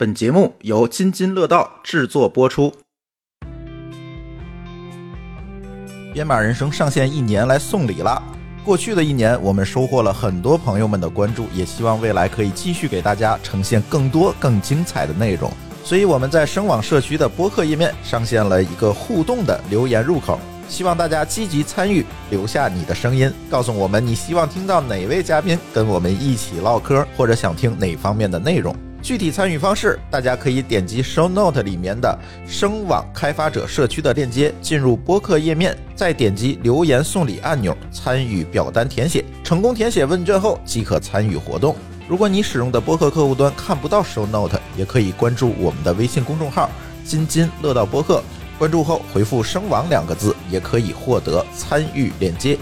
本节目由津津乐道制作播出。编码人生上线一年来送礼了。过去的一年，我们收获了很多朋友们的关注，也希望未来可以继续给大家呈现更多更精彩的内容。所以我们在声网社区的播客页面上线了一个互动的留言入口，希望大家积极参与，留下你的声音，告诉我们你希望听到哪位嘉宾跟我们一起唠嗑，或者想听哪方面的内容。具体参与方式，大家可以点击 Show Note 里面的声网开发者社区的链接，进入播客页面，再点击留言送礼按钮，参与表单填写。成功填写问卷后，即可参与活动。如果你使用的播客客户端看不到 Show Note，也可以关注我们的微信公众号“津津乐道播客”，关注后回复“声网”两个字，也可以获得参与链接。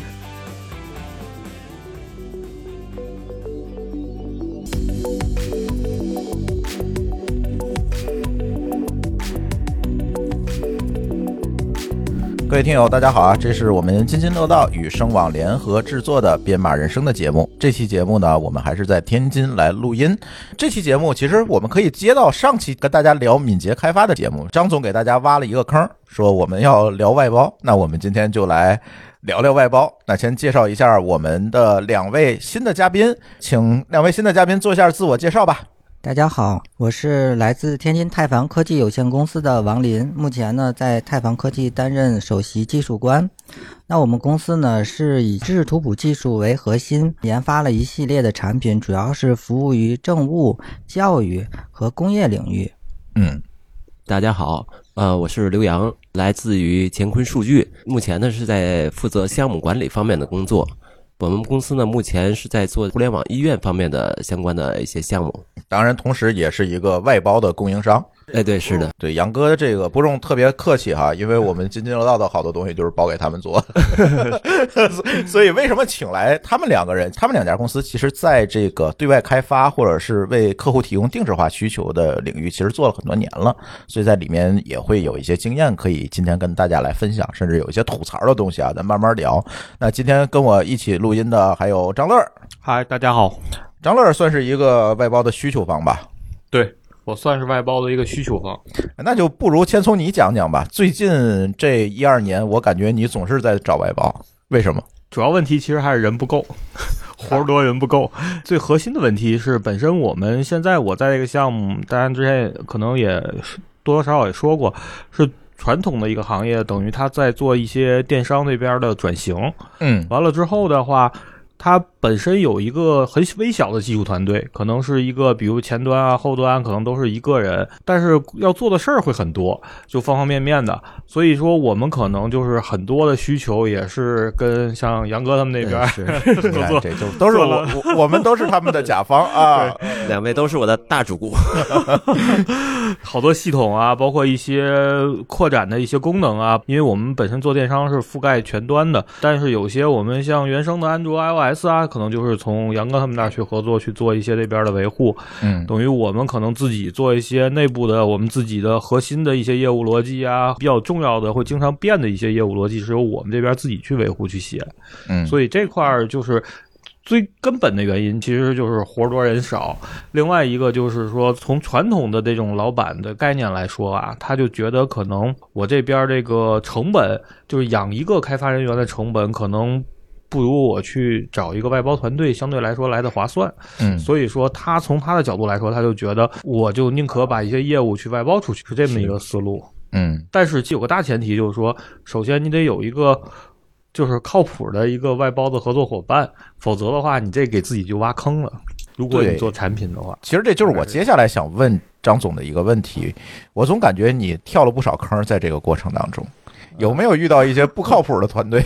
各位听友，大家好啊！这是我们津津乐道与声网联合制作的《编码人生》的节目。这期节目呢，我们还是在天津来录音。这期节目其实我们可以接到上期跟大家聊敏捷开发的节目，张总给大家挖了一个坑，说我们要聊外包。那我们今天就来聊聊外包。那先介绍一下我们的两位新的嘉宾，请两位新的嘉宾做一下自我介绍吧。大家好，我是来自天津泰防科技有限公司的王林，目前呢在泰防科技担任首席技术官。那我们公司呢是以知识图谱技术为核心，研发了一系列的产品，主要是服务于政务、教育和工业领域。嗯，大家好，呃，我是刘洋，来自于乾坤数据，目前呢是在负责项目管理方面的工作。我们公司呢目前是在做互联网医院方面的相关的一些项目。当然，同时也是一个外包的供应商。哎，对，是的，对杨哥这个不用特别客气哈，因为我们津津乐道的好多东西就是包给他们做，所以为什么请来他们两个人？他们两家公司其实在这个对外开发或者是为客户提供定制化需求的领域，其实做了很多年了，所以在里面也会有一些经验可以今天跟大家来分享，甚至有一些吐槽的东西啊，咱慢慢聊。那今天跟我一起录音的还有张乐，嗨，大家好，张乐算是一个外包的需求方吧？对。我算是外包的一个需求方，那就不如先从你讲讲吧。最近这一二年，我感觉你总是在找外包，为什么？主要问题其实还是人不够，活多人不够。最核心的问题是，本身我们现在我在这个项目，当然之前可能也多多少少也说过，是传统的一个行业，等于他在做一些电商那边的转型。嗯，完了之后的话。它本身有一个很微小的技术团队，可能是一个，比如前端啊、后端可能都是一个人，但是要做的事儿会很多，就方方面面的。所以说，我们可能就是很多的需求也是跟像杨哥他们那边 合作，这就都是我，我们都是他们的甲方啊。两位都是我的大主顾，好多系统啊，包括一些扩展的一些功能啊，因为我们本身做电商是覆盖全端的，但是有些我们像原生的安卓、iOS。S 啊，可能就是从杨哥他们那儿去合作去做一些这边的维护，嗯，等于我们可能自己做一些内部的，我们自己的核心的一些业务逻辑啊，比较重要的会经常变的一些业务逻辑，是由我们这边自己去维护去写，嗯，所以这块儿就是最根本的原因，其实就是活多人少。另外一个就是说，从传统的这种老板的概念来说啊，他就觉得可能我这边这个成本，就是养一个开发人员的成本可能。不如我去找一个外包团队，相对来说来的划算。嗯，所以说他从他的角度来说，他就觉得我就宁可把一些业务去外包出去，是这么一个思路。嗯，但是有个大前提就是说，首先你得有一个就是靠谱的一个外包的合作伙伴，否则的话，你这给自己就挖坑了。如果你做产品的话，其实这就是我接下来想问张总的一个问题。我总感觉你跳了不少坑，在这个过程当中，有没有遇到一些不靠谱的团队？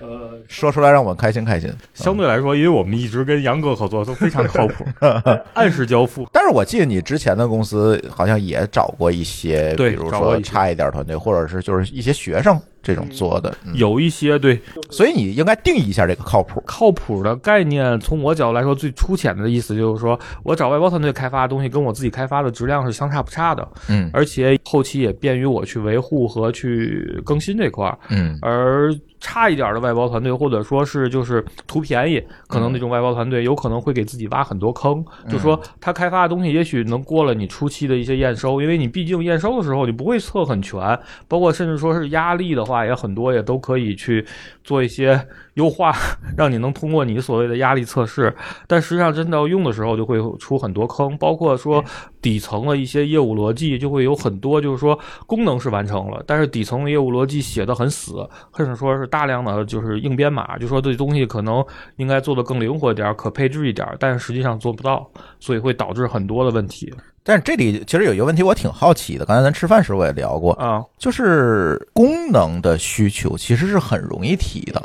呃，说出来让我开心开心。相对来说，因为我们一直跟杨哥合作，都非常靠谱，按时交付。但是我记得你之前的公司好像也找过一些，比如说差一点团队，或者是就是一些学生这种做的，有一些对。所以你应该定义一下这个靠谱。靠谱的概念，从我角度来说，最粗浅的意思就是说我找外包团队开发的东西，跟我自己开发的质量是相差不差的。嗯，而且后期也便于我去维护和去更新这块儿。嗯，而差一点的外包团队，或者说是就是图便宜，可能那种外包团队有可能会给自己挖很多坑。就说他开发的东西也许能过了你初期的一些验收，因为你毕竟验收的时候你不会测很全，包括甚至说是压力的话也很多，也都可以去做一些优化，让你能通过你所谓的压力测试。但实际上真的要用的时候就会出很多坑，包括说底层的一些业务逻辑就会有很多，就是说功能是完成了，但是底层的业务逻辑写的很死，甚至说是大量的就是硬编码，就说这东西可能应该做的更灵活一点，可配置一点，但是实际上做不到，所以会导致很多的问题但是这里其实有一个问题，我挺好奇的。刚才咱吃饭时我也聊过，啊。就是功能的需求其实是很容易提的，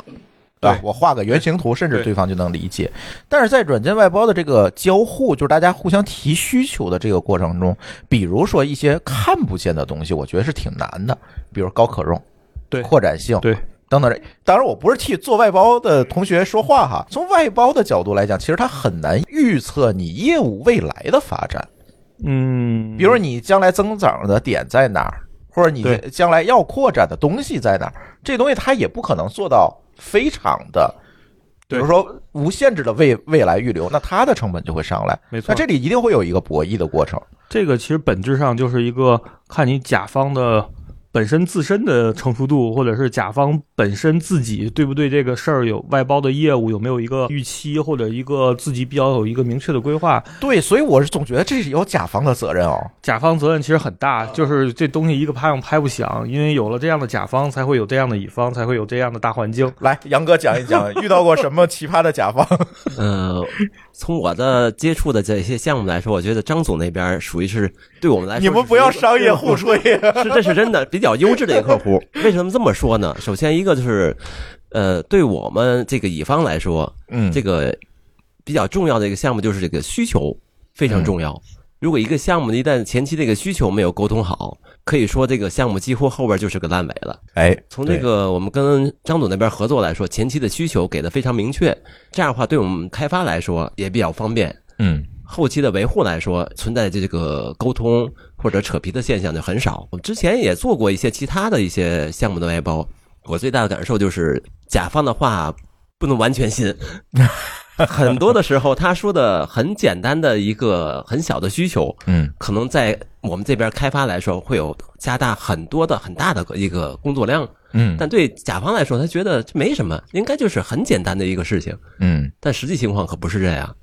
对吧？我画个原型图，甚至对对方就能理解。但是在软件外包的这个交互，就是大家互相提需求的这个过程中，比如说一些看不见的东西，我觉得是挺难的，比如高可用、对扩展性，对等等。当然，我不是替做外包的同学说话哈。从外包的角度来讲，其实它很难预测你业务未来的发展。嗯，比如说你将来增长的点在哪儿，或者你将来要扩展的东西在哪儿，这东西它也不可能做到非常的，比如说无限制的未未来预留，那它的成本就会上来。没错那这里一定会有一个博弈的过程。这个其实本质上就是一个看你甲方的本身自身的成熟度，或者是甲方本身自己对不对这个事儿有外包的业务有没有一个预期，或者一个自己比较有一个明确的规划。对，所以我是总觉得这是有甲方的责任哦。甲方责任其实很大，就是这东西一个拍上拍不响，因为有了这样的甲方，才会有这样的乙方，才会有这样的大环境。来，杨哥讲一讲遇到过什么奇葩的甲方？呃，从我的接触的这些项目来说，我觉得张总那边属于是对我们来说，你们不要商业互吹。是这是真的比较优质的一个客户。为什么这么说呢？首先一个就是，呃，对我们这个乙方来说，嗯，这个比较重要的一个项目就是这个需求非常重要。如果一个项目一旦前期这个需求没有沟通好，可以说这个项目几乎后边就是个烂尾了。哎，从这个我们跟张总那边合作来说，前期的需求给的非常明确，这样的话对我们开发来说也比较方便。嗯后期的维护来说，存在这个沟通或者扯皮的现象就很少。我之前也做过一些其他的一些项目的外包，我最大的感受就是甲方的话不能完全信。很多的时候，他说的很简单的一个很小的需求，嗯可能在我们这边开发来说会有加大很多的很大的一个工作量，嗯但对甲方来说，他觉得这没什么，应该就是很简单的一个事情。嗯，但实际情况可不是这样。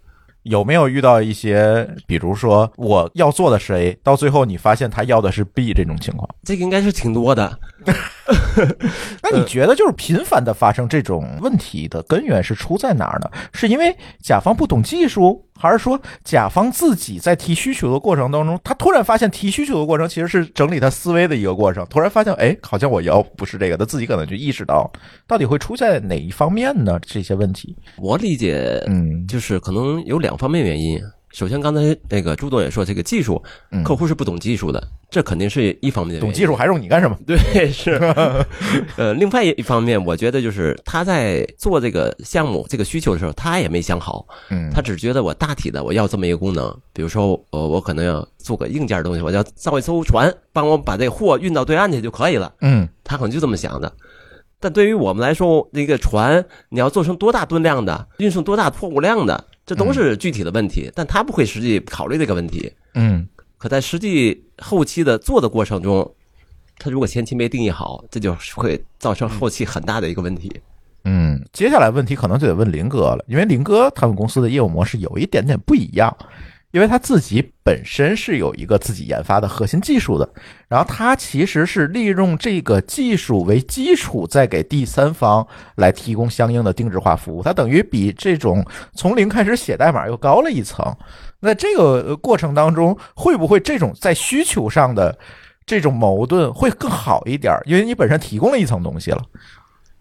有没有遇到一些，比如说我要做的是 A，到最后你发现他要的是 B 这种情况？这个应该是挺多的。那你觉得就是频繁的发生这种问题的根源是出在哪儿呢？是因为甲方不懂技术，还是说甲方自己在提需求的过程当中，他突然发现提需求的过程其实是整理他思维的一个过程，突然发现，哎，好像我要不是这个，他自己可能就意识到，到底会出在哪一方面呢？这些问题，我理解，嗯就是可能有两方面原因。首先，刚才那个朱总也说，这个技术嗯，客户是不懂技术的，这肯定是一方面。懂技术还用你干什么？对，是。呃，另外一方面，我觉得就是他在做这个项目、这个需求的时候，他也没想好，嗯他只觉得我大体的我要这么一个功能，比如说，呃，我可能要做个硬件的东西，我要造一艘船，帮我把这货运到对岸去就可以了。嗯他可能就这么想的。但对于我们来说，那个船你要做成多大吨量的，运送多大货物量的，这都是具体的问题。但他不会实际考虑这个问题。嗯可在实际后期的做的过程中，他如果前期没定义好，这就会造成后期很大的一个问题。嗯，接下来问题可能就得问林哥了，因为林哥他们公司的业务模式有一点点不一样，因为他自己本身是有一个自己研发的核心技术的，然后他其实是利用这个技术为基础，再给第三方来提供相应的定制化服务，它等于比这种从零开始写代码又高了一层。那这个过程当中，会不会这种在需求上的这种矛盾会更好一点？因为你本身提供了一层东西了。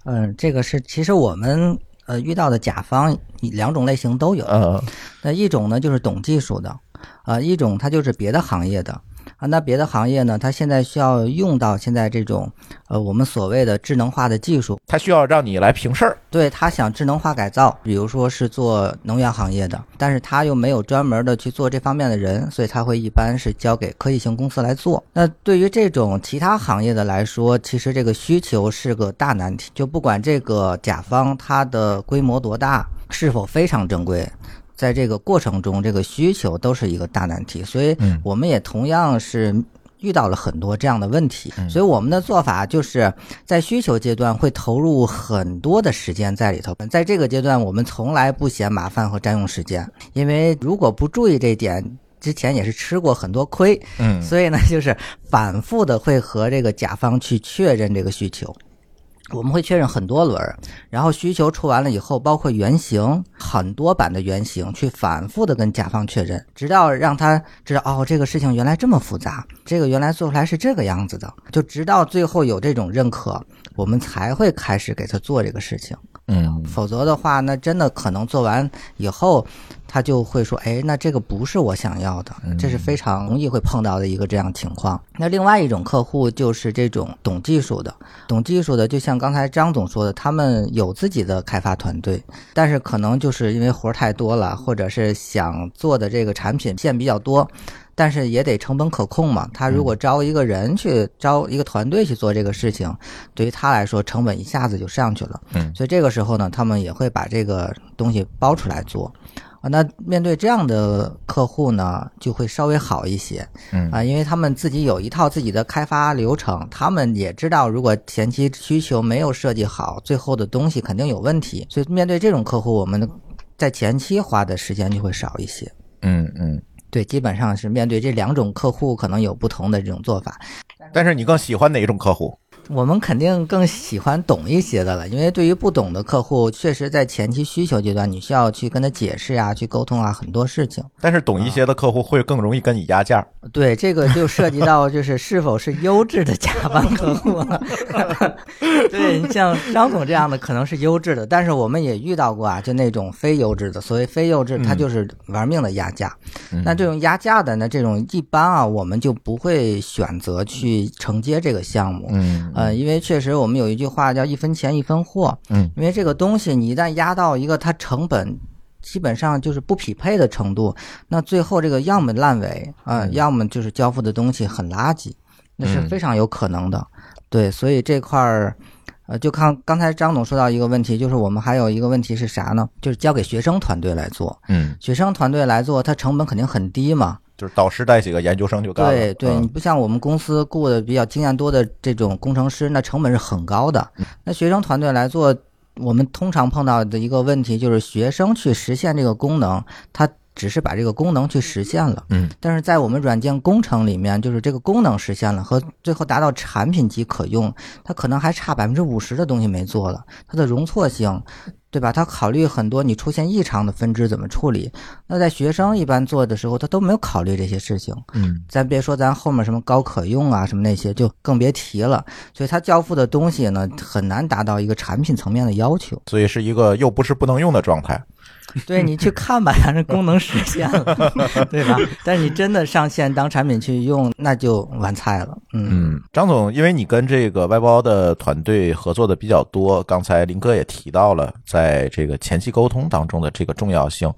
嗯，这个是其实我们呃遇到的甲方两种类型都有。呃，那一种呢就是懂技术的，呃，一种他就是别的行业的，啊，那别的行业呢？它现在需要用到现在这种，呃，我们所谓的智能化的技术。他需要让你来评事儿，对他想智能化改造，比如说是做能源行业的，但是他又没有专门的去做这方面的人，所以他会一般是交给科技型公司来做。那对于这种其他行业的来说，其实这个需求是个大难题。就不管这个甲方它的规模多大，是否非常正规。在这个过程中，这个需求都是一个大难题，所以我们也同样是遇到了很多这样的问题。所以我们的做法就是在需求阶段会投入很多的时间在里头，在这个阶段我们从来不嫌麻烦和占用时间，因为如果不注意这点，之前也是吃过很多亏。嗯，所以呢，就是反复的会和这个甲方去确认这个需求。我们会确认很多轮，然后需求出完了以后，包括原型很多版的原型，去反复的跟甲方确认，直到让他知道哦，这个事情原来这么复杂，这个原来做出来是这个样子的，就直到最后有这种认可，我们才会开始给他做这个事情。嗯，否则的话，那真的可能做完以后，他就会说，哎，那这个不是我想要的，这是非常容易会碰到的一个这样情况。那另外一种客户就是这种懂技术的，懂技术的，就像刚才张总说的，他们有自己的开发团队，但是可能就是因为活儿太多了，或者是想做的这个产品线比较多。但是也得成本可控嘛。他如果招一个人去招一个团队去做这个事情，对于他来说成本一下子就上去了。嗯，所以这个时候呢，他们也会把这个东西包出来做。啊，那面对这样的客户呢，就会稍微好一些。嗯啊，因为他们自己有一套自己的开发流程，他们也知道，如果前期需求没有设计好，最后的东西肯定有问题。所以面对这种客户，我们在前期花的时间就会少一些。嗯嗯。对，基本上是面对这两种客户，可能有不同的这种做法。但是你更喜欢哪一种客户？我们肯定更喜欢懂一些的了，因为对于不懂的客户，确实在前期需求阶段，你需要去跟他解释呀，去沟通啊，很多事情。但是懂一些的客户会更容易跟你压价。对，这个就涉及到就是是否是优质的甲方客户了。对，像张总这样的可能是优质的，但是我们也遇到过啊，就那种非优质的。所谓非优质，他就是玩命的压价。那这种压价的呢，这种一般啊，我们就不会选择去承接这个项目。嗯。呃，因为确实我们有一句话叫“一分钱一分货”，嗯，因为这个东西你一旦压到一个它成本基本上就是不匹配的程度，那最后这个要么烂尾啊，要么就是交付的东西很垃圾，那是非常有可能的。对，所以这块儿，呃，就看刚才张总说到一个问题，就是我们还有一个问题是啥呢？就是交给学生团队来做，嗯，学生团队来做，它成本肯定很低嘛。就是导师带几个研究生就干了。对对，你不像我们公司雇的比较经验多的这种工程师，那成本是很高的。那学生团队来做，我们通常碰到的一个问题就是学生去实现这个功能，他只是把这个功能去实现了。嗯，但是在我们软件工程里面，就是这个功能实现了和最后达到产品级可用，它可能还差百分之五十的东西没做了，它的容错性。对吧？他考虑很多，你出现异常的分支怎么处理？那在学生一般做的时候，他都没有考虑这些事情。嗯，咱别说咱后面什么高可用啊，什么那些，就更别提了。所以他交付的东西呢，很难达到一个产品层面的要求。所以是一个又不是不能用的状态。对你去看吧，反正功能实现了，对吧？但是你真的上线当产品去用，那就完菜了。嗯，张总，因为你跟这个外包的团队合作的比较多，刚才林哥也提到了在这个前期沟通当中的这个重要性。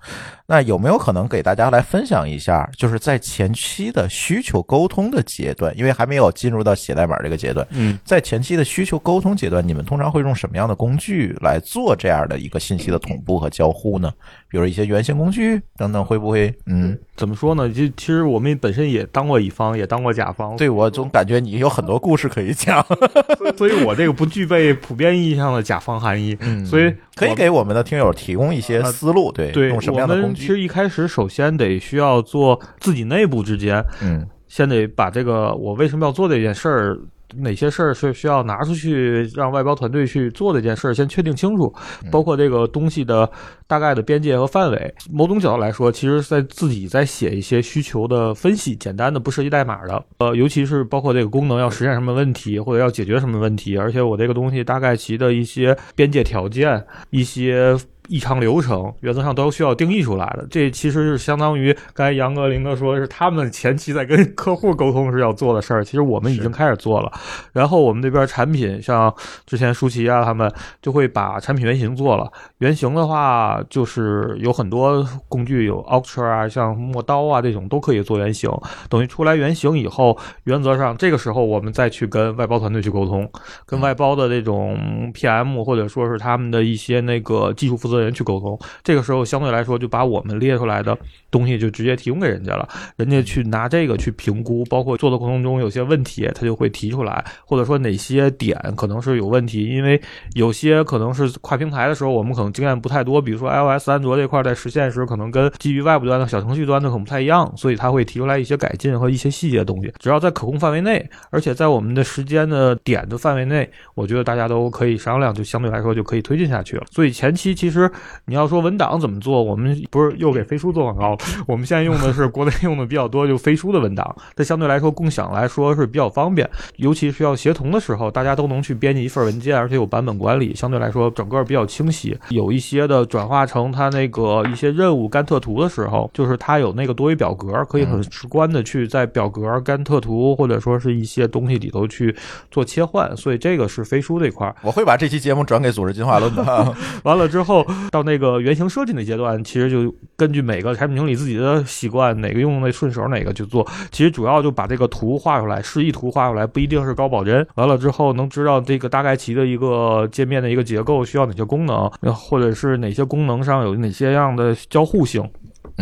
那有没有可能给大家来分享一下，就是在前期的需求沟通的阶段，因为还没有进入到写代码这个阶段，嗯，在前期的需求沟通阶段，你们通常会用什么样的工具来做这样的一个信息的同步和交互呢？比如一些原型工具等等，会不会？嗯，怎么说呢？就其实我们本身也当过乙方，也当过甲方。对我总感觉你有很多故事可以讲，所以我这个不具备普遍意义上的甲方含义。嗯，所以可以给我们的听友提供一些思路，对，对，用什么样的工具？其实一开始首先得需要做自己内部之间，嗯，先得把这个我为什么要做这件事儿。哪些事儿是需要拿出去让外包团队去做这件事儿，先确定清楚，包括这个东西的大概的边界和范围。某种角度来说，其实在自己在写一些需求的分析，简单的不涉及代码的，呃，尤其是包括这个功能要实现什么问题，或者要解决什么问题，而且我这个东西大概其的一些边界条件，一些。异常流程，原则上都需要定义出来的。这其实是相当于刚才杨哥、林哥说的是他们前期在跟客户沟通是要做的事儿，其实我们已经开始做了。然后我们这边产品，像之前舒淇啊他们就会把产品原型做了。原型的话，就是有很多工具，有 Ultra 啊，像磨刀啊这种都可以做原型。等于出来原型以后，原则上这个时候我们再去跟外包团队去沟通，跟外包的这种 PM 或者说是他们的一些那个技术负责人去沟通。这个时候相对来说就把我们列出来的东西就直接提供给人家了，人家去拿这个去评估，包括做的过程中有些问题，他就会提出来，或者说哪些点可能是有问题，因为有些可能是跨平台的时候，我们可能经验不太多，比如说 iOS、安卓这块在实现时可能跟基于外部端的小程序端的可能不太一样，所以他会提出来一些改进和一些细节的东西。只要在可控范围内，而且在我们的时间的点的范围内，我觉得大家都可以商量，就相对来说就可以推进下去了。所以前期其实你要说文档怎么做，我们不是又给飞书做广告了，我们现在用的是国内用的比较多，就飞书的文档，它相对来说共享来说是比较方便，尤其是要协同的时候，大家都能去编辑一份文件，而且有版本管理，相对来说整个比较清晰。有一些的转化成它那个一些任务甘特图的时候，就是它有那个多维表格，可以很直观的去在表格、甘特图或者说是一些东西里头去做切换，所以这个是飞书这块儿。我会把这期节目转给组织进化论的。完了之后，到那个原型设计那阶段，其实就根据每个产品经理自己的习惯，哪个用的顺手哪个去做。其实主要就把这个图画出来，示意图画出来，不一定是高保真。完了之后，能知道这个大概其的一个界面的一个结构需要哪些功能，或者是哪些功能上有哪些样的交互性。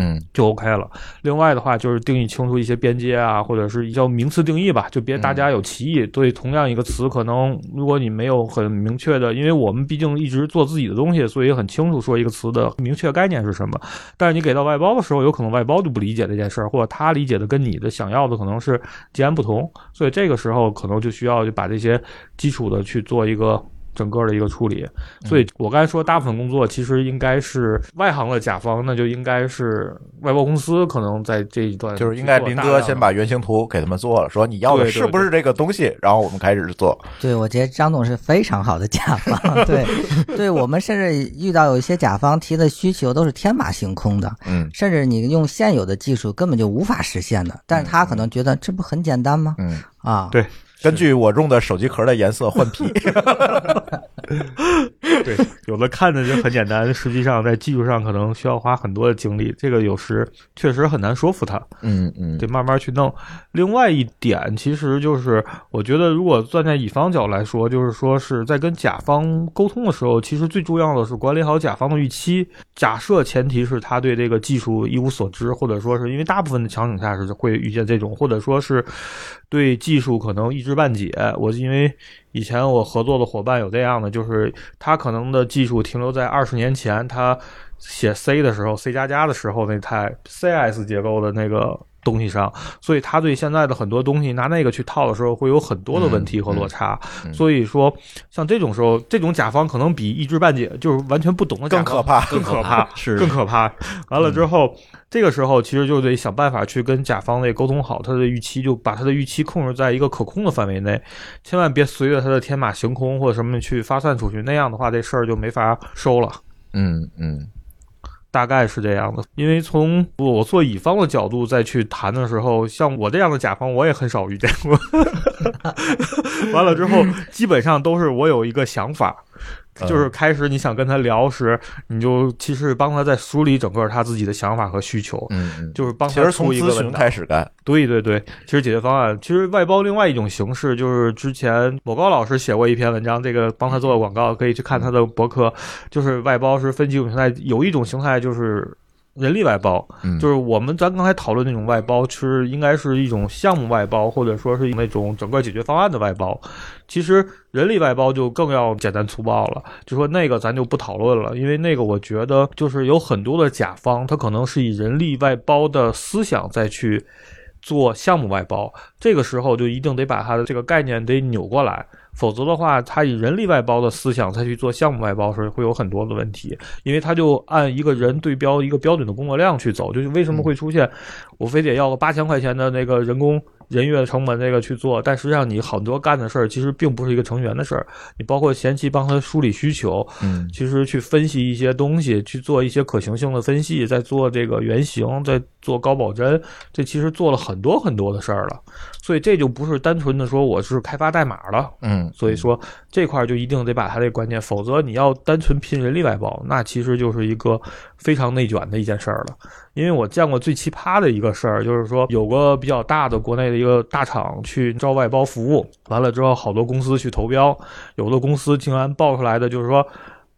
嗯，就 OK 了。另外的话，就是定义清楚一些边界啊，或者是叫名词定义吧，就别大家有歧义。对同样一个词，可能如果你没有很明确的，因为我们毕竟一直做自己的东西，所以很清楚说一个词的明确概念是什么。但是你给到外包的时候，有可能外包就不理解这件事儿，或者他理解的跟你的想要的可能是截然不同。所以这个时候可能就需要就把这些基础的去做一个。整个的一个处理，所以我刚才说大部分工作其实应该是外行的甲方，那就应该是外包公司可能在这一段就是应该林哥先把原型图给他们做了，说你要的是不是这个东西，然后我们开始做。对，我觉得张总是非常好的甲方。对，对我们甚至遇到有一些甲方提的需求都是天马行空的，嗯甚至你用现有的技术根本就无法实现的，但是他可能觉得这不很简单吗？嗯，啊，对根据我用的手机壳的颜色换皮。对，有的看着就很简单，实际上在技术上可能需要花很多的精力，这个有时确实很难说服他。嗯嗯得慢慢去弄。另外一点，其实就是我觉得，如果站在乙方角来说，就是说是在跟甲方沟通的时候，其实最重要的是管理好甲方的预期。假设前提是他对这个技术一无所知，或者说是因为大部分的场景下是会遇见这种，或者说是对技术可能一知半解。我因为以前我合作的伙伴有这样的，就是他可能的技术停留在二十年前，他写 C 的时候，C 加加的时候那台 CS 结构的那个东西上，所以他对现在的很多东西拿那个去套的时候，会有很多的问题和落差。嗯。所以说，像这种时候，这种甲方可能比一知半解，就是完全不懂的更可怕。更可怕，是。更可怕。完了之后，这个时候其实就得想办法去跟甲方那沟通好他的预期，就把他的预期控制在一个可控的范围内，千万别随着他的天马行空或者什么去发散出去，那样的话这事儿就没法收了。嗯嗯大概是这样的，因为从我做乙方的角度再去谈的时候，像我这样的甲方我也很少遇见过。完了之后，基本上都是我有一个想法，就是开始你想跟他聊时，你就其实帮他在梳理整个他自己的想法和需求，嗯嗯，就是帮他其实从一个问题开始干。对对对，其实解决方案，其实外包另外一种形式就是之前某高老师写过一篇文章，这个帮他做的广告，可以去看他的博客。就是外包是分几种形态，有一种形态就是人力外包，嗯就是我们咱刚才讨论那种外包，其实应该是一种项目外包，或者说是那种整个解决方案的外包。其实人力外包就更要简单粗暴了，就说那个咱就不讨论了，因为那个我觉得就是有很多的甲方，他可能是以人力外包的思想再去做项目外包，这个时候就一定得把它的这个概念得扭过来，否则的话，他以人力外包的思想再去做项目外包时候，会有很多的问题，因为他就按一个人对标一个标准的工作量去走，就是为什么会出现我非得要个八千块钱的那个人工人员成本那个去做，但实际上你很多干的事儿其实并不是一个成员的事儿，你包括前期帮他梳理需求，嗯其实去分析一些东西，去做一些可行性的分析，再做这个原型，再做高保真，这其实做了很多很多的事儿了。所以这就不是单纯的说我是开发代码了，嗯，所以说这块儿就一定得把它这个关键，否则你要单纯拼人力外包，那其实就是一个非常内卷的一件事儿了。因为我见过最奇葩的一个事儿，就是说有个比较大的国内的一个大厂去招外包服务，完了之后好多公司去投标，有的公司竟然报出来的就是说。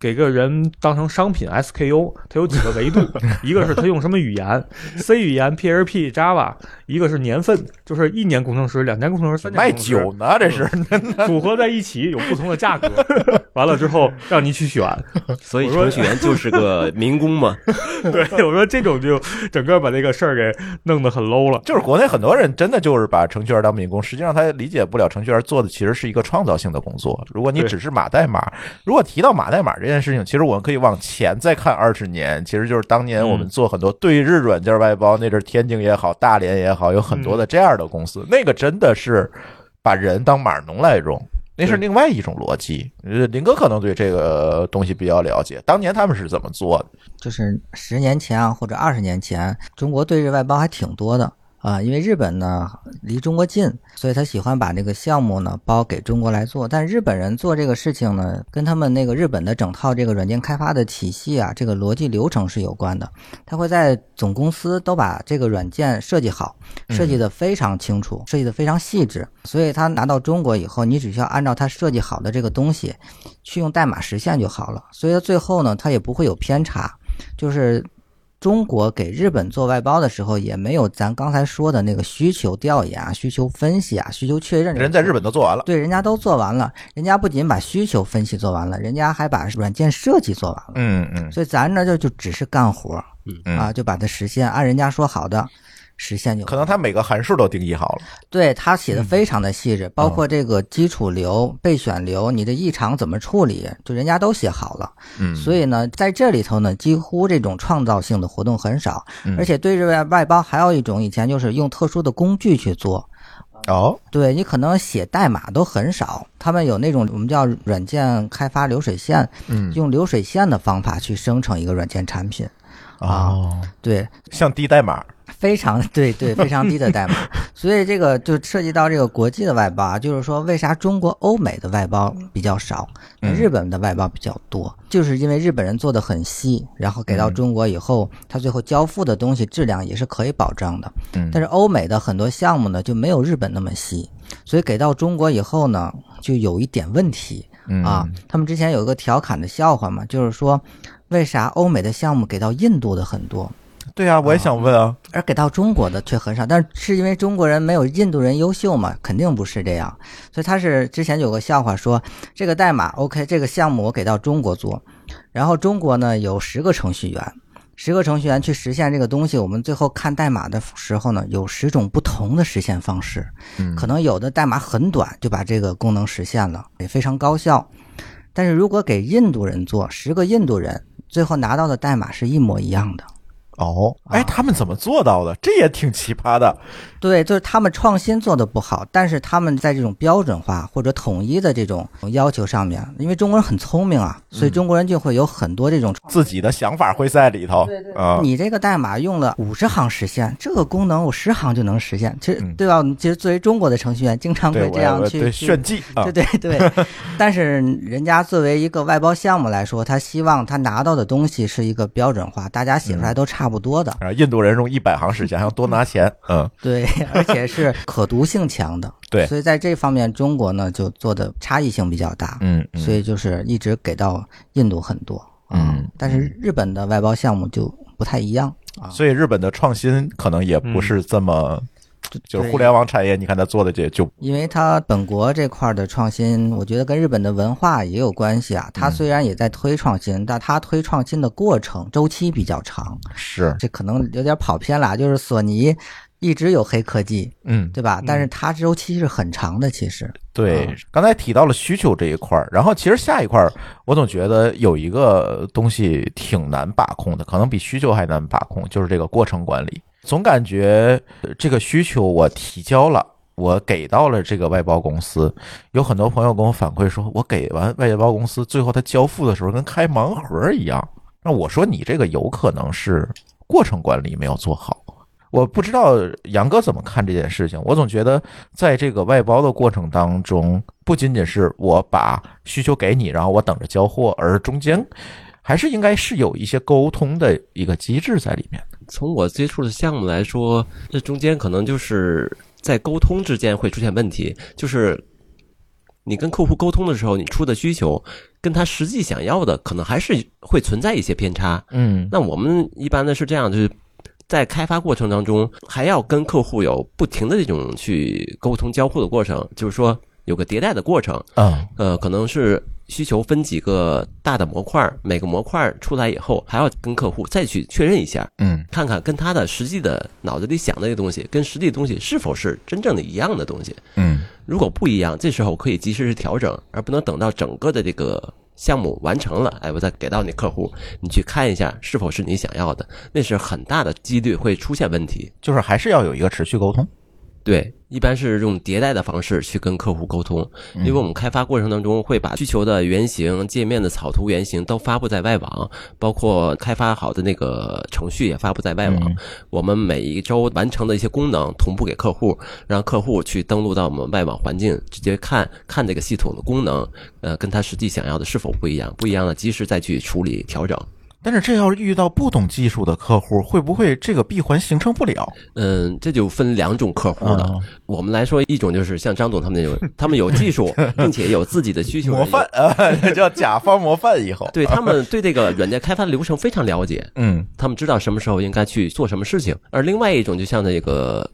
给个人当成商品 SKU，它有几个维度，一个是它用什么语言，C 语言、PHP、Java，一个是年份，就是一年工程师、两年工程师、三年卖工程师酒呢，这是组合在一起有不同的价格，完了之后让你去选。所以程序员就是个民工嘛。对，我说这种就整个把这个事儿给弄得很 low 了。就是国内很多人真的就是把程序员当民工，实际上他理解不了程序员做的其实是一个创造性的工作。如果你只是码代码，如果提到码代码这件事情，其实我们可以往前再看二十年，其实就是当年我们做很多对日软件外包，那阵天津也好，大连也好，有很多的这样的公司，那个真的是把人当码农来用。那是另外一种逻辑，呃林哥可能对这个东西比较了解。当年他们是怎么做的？就是十年前啊，或者二十年前，中国对日外包还挺多的啊，因为日本呢离中国近，所以他喜欢把这个项目呢包给中国来做。但日本人做这个事情呢，跟他们那个日本的整套这个软件开发的体系啊，这个逻辑流程是有关的。他会在总公司都把这个软件设计好，设计的非常清楚，设计的非常细致。所以他拿到中国以后，你只需要按照他设计好的这个东西去用代码实现就好了。所以他最后呢，他也不会有偏差。就是中国给日本做外包的时候，也没有咱刚才说的那个需求调研啊、需求分析啊、需求确认。人在日本都做完了，对，人家都做完了，人家不仅把需求分析做完了，人家还把软件设计做完了。嗯嗯所以咱这就就只是干活儿嗯啊，就把它实现，按人家说好的实现就可能它每个函数都定义好了。对它写的非常的细致，包括这个基础流、备选流，你的异常怎么处理，就人家都写好了。嗯，所以呢，在这里头呢，几乎这种创造性的活动很少，嗯而且对这外外包还有一种以前就是用特殊的工具去做。哦，对你可能写代码都很少，他们有那种我们叫软件开发流水线，嗯用流水线的方法去生成一个软件产品。哦，对，像低代码，非常 对对，非常低的代码，所以这个就涉及到这个国际的外包啊，就是说为啥中国欧美的外包比较少，嗯日本的外包比较多，就是因为日本人做的很细，然后给到中国以后，他最后交付的东西质量也是可以保障的。嗯但是欧美的很多项目呢就没有日本那么细，所以给到中国以后呢，就有一点问题嗯啊。他们之前有一个调侃的笑话嘛，就是说为啥欧美的项目给到印度的很多？对啊，我也想问啊，而给到中国的却很少，但是是因为中国人没有印度人优秀嘛？肯定不是这样，所以他是之前有个笑话说，这个代码 OK，这个项目我给到中国做，然后中国呢有十个程序员，十个程序员去实现这个东西，我们最后看代码的时候呢，有十种不同的实现方式，嗯可能有的代码很短就把这个功能实现了，也非常高效。但是如果给印度人做，十个印度人最后拿到的代码是一模一样的。哦，哎，他们怎么做到的？这也挺奇葩的。对，就是他们创新做的不好，但是他们在这种标准化或者统一的这种要求上面，因为中国人很聪明啊，所以中国人就会有很多这种。自己的想法会在里头，啊，你这个代码用了五十行实现，这个功能我十行就能实现，其实嗯。对吧？其实作为中国的程序员，经常，会这样去炫技啊。对，对对，但是人家作为一个外包项目来说，他希望他拿到的东西是一个标准化，大家写出来都差不多的，啊，印度人用一百行实现，还要多拿钱，嗯，对，而且是 可读性强的，对所以在这方面，中国呢就做的差异性比较大，嗯，嗯所以就是一直给到印度很多，啊嗯但是日本的外包项目就不太一样啊，所以日本的创新可能也不是这么，就是互联网产业，你看他做的这就因为它本国这块儿的创新，我觉得跟日本的文化也有关系啊。它嗯虽然也在推创新，但他推创新的过程周期比较长，是，这可能有点跑偏了。就是索尼一直有黑科技，嗯，对吧？但是它周期是很长的，其实。对啊，刚才提到了需求这一块儿，然后其实下一块儿，我总觉得有一个东西挺难把控的，可能比需求还难把控，就是这个过程管理。总感觉呃这个需求我提交了，我给到了这个外包公司，有很多朋友跟我反馈说，我给完外包公司，最后他交付的时候跟开盲盒一样。那我说你这个有可能是过程管理没有做好。我不知道杨哥怎么看这件事情。我总觉得在这个外包的过程当中，不仅仅是我把需求给你，然后我等着交货，而中间还是应该是有一些沟通的一个机制在里面。从我接触的项目来说，这中间可能就是在沟通之间会出现问题，就是你跟客户沟通的时候，你出的需求跟他实际想要的可能还是会存在一些偏差。嗯那我们一般的是这样，就是在开发过程当中，还要跟客户有不停的这种去沟通交互的过程，就是说有个迭代的过程。嗯呃，可能是需求分几个大的模块，每个模块出来以后，还要跟客户再去确认一下，嗯看看跟他的实际的脑子里想的那个东西，跟实际的东西是否是真正的一样的东西。嗯如果不一样，这时候可以及时去调整，而不能等到整个的这个项目完成了，哎，我再给到你客户，你去看一下是否是你想要的，那是很大的几率会出现问题。就是还是要有一个持续沟通。对，一般是用迭代的方式去跟客户沟通，因为我们开发过程当中会把需求的原型、界面的草图原型都发布在外网，包括开发好的那个程序也发布在外网。我们每一周完成的一些功能同步给客户，让客户去登录到我们外网环境，直接看看这个系统的功能，呃，跟他实际想要的是否不一样，不一样的及时再去处理调整。但是这要是遇到不懂技术的客户，会不会这个闭环形成不了？嗯，这就分两种客户了。嗯我们来说，一种就是像张总他们那种，他们有技术，并且有自己的需求，模范啊，叫甲方模范以后。对他们对这个软件开发的流程非常了解，嗯，他们知道什么时候应该去做什么事情。而另外一种，就像那个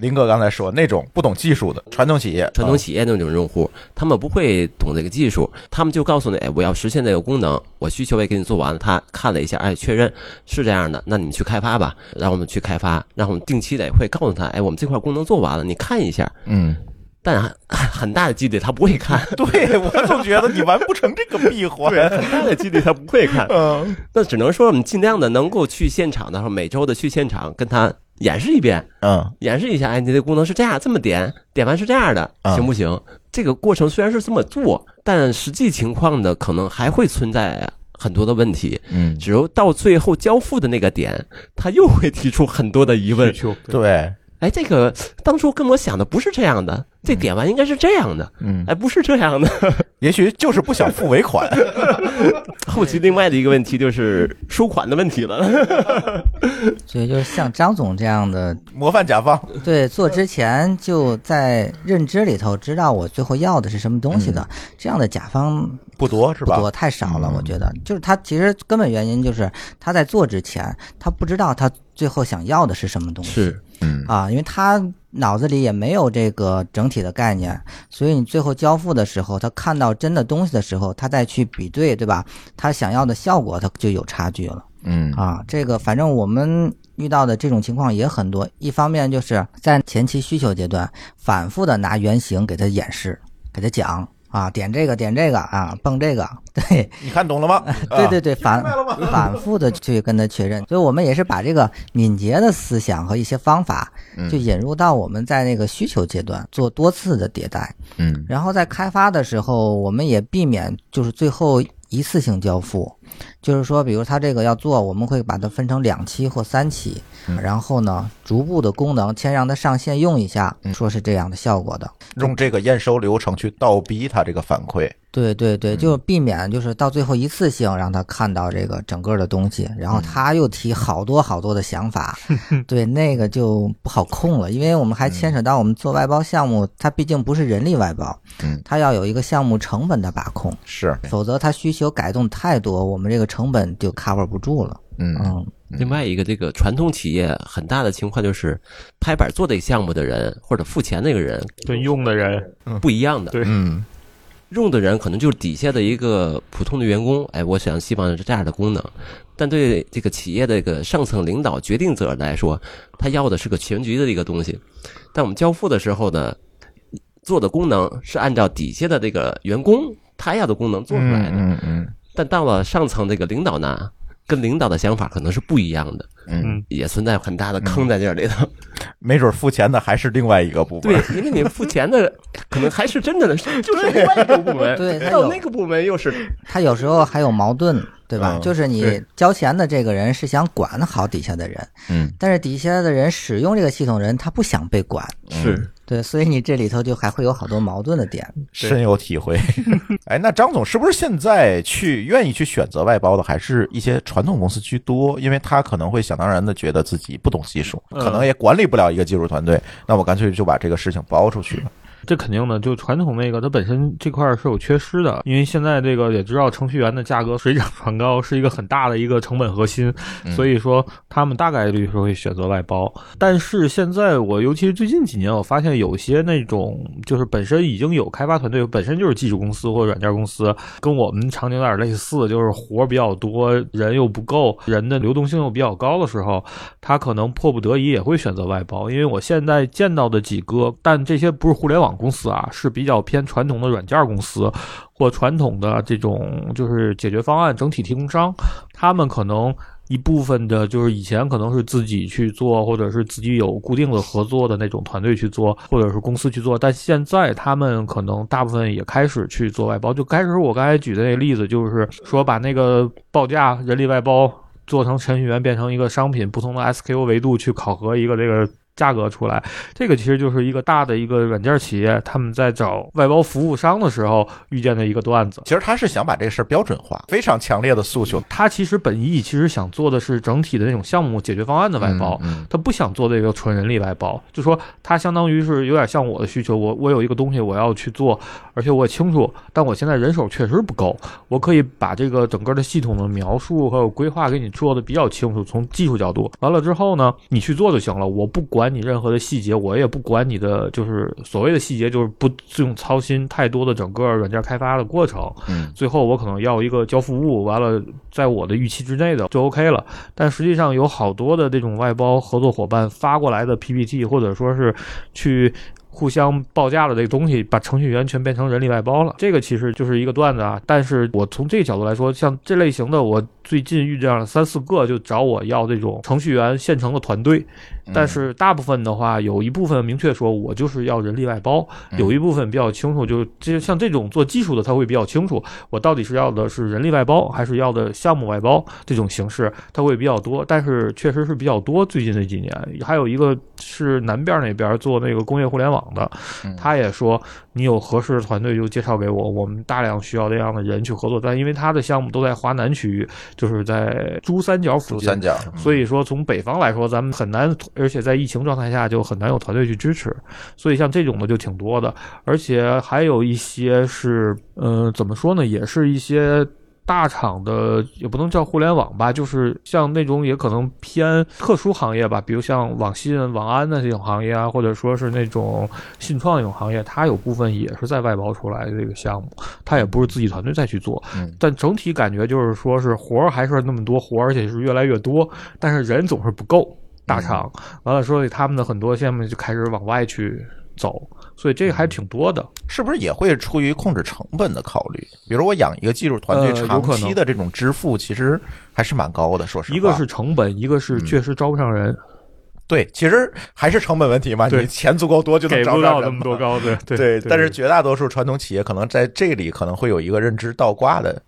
林哥刚才说那种不懂技术的传统企业，传统企业那种用户，他们不会懂这个技术，他们就告诉你，哎，我要实现这个功能，我需求也给你做完了，他看了一下，哎，确认是这样的，那你们去开发吧，让我们去开发，然后我们定期的也会告诉他，哎，我们这块功能做完了，你看一下。嗯，但很很大的几率他不会看，对我总觉得你完不成这个闭环。很大的几率他不会看。嗯那只能说我们尽量的能够去现场的时候，每周的去现场跟他演示一遍，嗯。演示一下，哎，你这功能是这样，这么点，点完是这样的，啊行不行？这个过程虽然是这么做，但实际情况呢，可能还会存在很多的问题。嗯，只有到最后交付的那个点，他又会提出很多的疑问。对，哎，这个当初跟我想的不是这样的，这点完应该是这样的，嗯，哎，不是这样的。也许就是不想付尾款。后期另外的一个问题就是收款的问题了。所以就是像张总这样的，模范甲方。对做之前就在认知里头知道我最后要的是什么东西的，这样的甲方不多是吧？不多，太少了。嗯我觉得，就是他其实根本原因就是他在做之前，他不知道他最后想要的是什么东西。是，嗯啊，因为他脑子里也没有这个整体的概念，所以你最后交付的时候，他看到真的东西的时候，他再去比对，对吧？他想要的效果，他就有差距了嗯啊。这个反正我们遇到的这种情况也很多，一方面就是在前期需求阶段，反复的拿原型给他演示，给他讲。啊，点这个，点这个啊，蹦这个，对，你看懂了吗？对对对，反反复的去跟他确认，所以我们也是把这个敏捷的思想和一些方法，嗯就引入到我们在那个需求阶段做多次的迭代，嗯然后在开发的时候，我们也避免就是最后一次性交付，就是说，比如他这个要做，我们会把它分成两期或三期，嗯。然后呢，逐步的功能先让它上线用一下，嗯说是这样的效果的。用这个验收流程去倒逼他这个反馈。对对对，就避免就是到最后一次性让他看到这个整个的东西，然后他又提好多好多的想法，对那个就不好控了，因为我们还牵扯到我们做外包项目，它毕竟不是人力外包，嗯，它要有一个项目成本的把控，是，否则它需求改动太多，我们这个成本就 cover 不住了。嗯嗯，另外一个，这个传统企业很大的情况就是，拍板做这个项目的人或者付钱那个人跟用的人。不一样的，对。嗯。用的人可能就是底下的一个普通的员工，哎，我想希望是这样的功能，但对这个企业的这个上层领导决定者来说，他要的是个全局的一个东西。但我们交付的时候呢，做的功能是按照底下的这个员工他要的功能做出来的，嗯嗯但到了上层这个领导呢，跟领导的想法可能是不一样的，嗯，也存在很大的坑在这里头。没准付钱的还是另外一个部门。对，因为你付钱的可能还是真正的是 就是另外一个部门，对他有。到那个部门又是他有时候还有矛盾，对吧？嗯就是你交钱的这个人是想管好底下的人，嗯，但是底下的人使用这个系统人他不想被管，是对，所以你这里头就还会有好多矛盾的点。深有体会。哎，那张总是不是现在去愿意去选择外包的，还是一些传统公司居多？因为他可能会想当然的觉得自己不懂技术，嗯可能也管理不了一个技术团队，那我干脆就把这个事情包出去了。这肯定的，就传统那个，它本身这块儿是有缺失的，因为现在这个也知道程序员的价格水涨船高，是一个很大的一个成本核心，所以说他们大概率是会选择外包。但是现在我尤其是最近几年，我发现有些那种就是本身已经有开发团队，本身就是技术公司或者软件公司，跟我们场景有点类似，就是活儿比较多，人又不够，人的流动性又比较高的时候，他可能迫不得已也会选择外包。因为我现在见到的几个，但这些不是互联网公司啊，是比较偏传统的软件公司或传统的这种就是解决方案整体提供商，他们可能。一部分的就是以前可能是自己去做，或者是自己有固定的合作的那种团队去做，或者是公司去做，但现在他们可能大部分也开始去做外包。就开始我刚才举的那个例子，就是说把那个报价人力外包做成程序员，变成一个商品，不同的 SKU 维度去考核一个这个。价格出来，这个其实就是一个大的一个软件企业他们在找外包服务商的时候遇见的一个段子。其实他是想把这个事儿标准化，非常强烈的诉求。他其实本意其实想做的是整体的那种项目解决方案的外包，嗯他不想做这个纯人力外包，就说他相当于是有点像我的需求，我我有一个东西我要去做，而且我也清楚，但我现在人手确实不够，我可以把这个整个的系统的描述和有规划给你做的比较清楚，从技术角度，完了之后呢，你去做就行了，我不管你任何的细节，我也不管你的就是所谓的细节，就是不用操心太多的整个软件开发的过程，嗯最后我可能要一个交付物，完了在我的预期之内的就 OK 了。但实际上有好多的这种外包合作伙伴发过来的 PPT，或者说是去。互相报价的这个东西，把程序员全变成人力外包了，这个其实就是一个段子啊。但是我从这个角度来说，像这类型的，我最近遇见了三四个，就找我要这种程序员现成的团队。但是大部分的话，有一部分明确说我就是要人力外包，有一部分比较清楚，就这像这种做技术的，他会比较清楚，我到底是要的是人力外包，还是要的项目外包这种形式，他会比较多。但是确实是比较多，最近这几年，还有一个是南边那边做那个工业互联网的，他也说你有合适的团队就介绍给我，我们大量需要这样的人去合作。但因为他的项目都在华南区域，就是在珠三角附近，珠三角，所以说从北方来说，咱们很难，而且在疫情状态下就很难有团队去支持，所以像这种的就挺多的，而且还有一些是，呃，怎么说呢，也是一些。大厂的也不能叫互联网吧，就是像那种也可能偏特殊行业吧，比如像网信、网安的这种行业啊，或者说是那种信创这种行业，它有部分也是在外包出来的这个项目，它也不是自己团队再去做，嗯但整体感觉就是说是活儿还是那么多活儿，而且是越来越多，但是人总是不够。大厂完了，所以他们的很多项目就开始往外去走，所以这个还挺多的。是不是也会出于控制成本的考虑？比如我养一个技术团队，长期的这种支付其实还是蛮高的。说实话，一个是成本，一个是嗯确实招不上人，对，其实还是成本问题嘛。对你钱足够多就能招到那么多高，对对对，但是绝大多数传统企业可能在这里可能会有一个认知倒挂的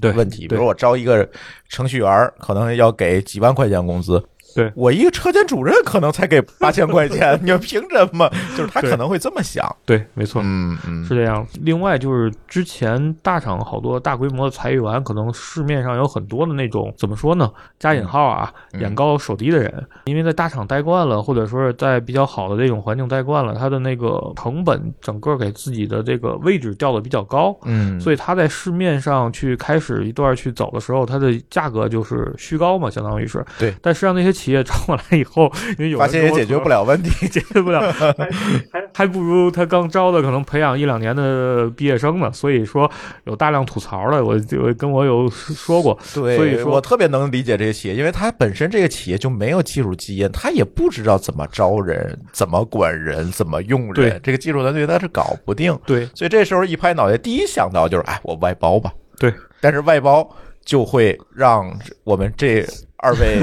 对问题，比如我招一个程序员，可能要给几万块钱工资。对我一个车间主任可能才给八千块钱，你们凭什么？就是他可能会这么想。对，没错。嗯嗯，是这样。另外就是之前大厂好多大规模的裁员，可能市面上有很多的那种怎么说呢？加引号啊，嗯眼高手低的人，因为在大厂待惯了，或者说是在比较好的这种环境待惯了，他的那个成本整个给自己的这个位置调的比较高。嗯，所以他在市面上去开始一段去走的时候，它的价格就是虚高嘛，相当于是。对。但实际上那些企业招过来以后，因为有发现也解决不了问题。解决不了，还还还不如他刚招的可能培养一两年的毕业生呢。所以说有大量吐槽的，我就跟我有说过，对，所以说我特别能理解这些企业，因为他本身这个企业就没有技术基因，他也不知道怎么招人、怎么管人、怎么用人对，这个技术团队他是搞不定。对所以这时候一拍脑袋，第一想到就是，哎，我外包吧。对，但是外包就会让我们这二位。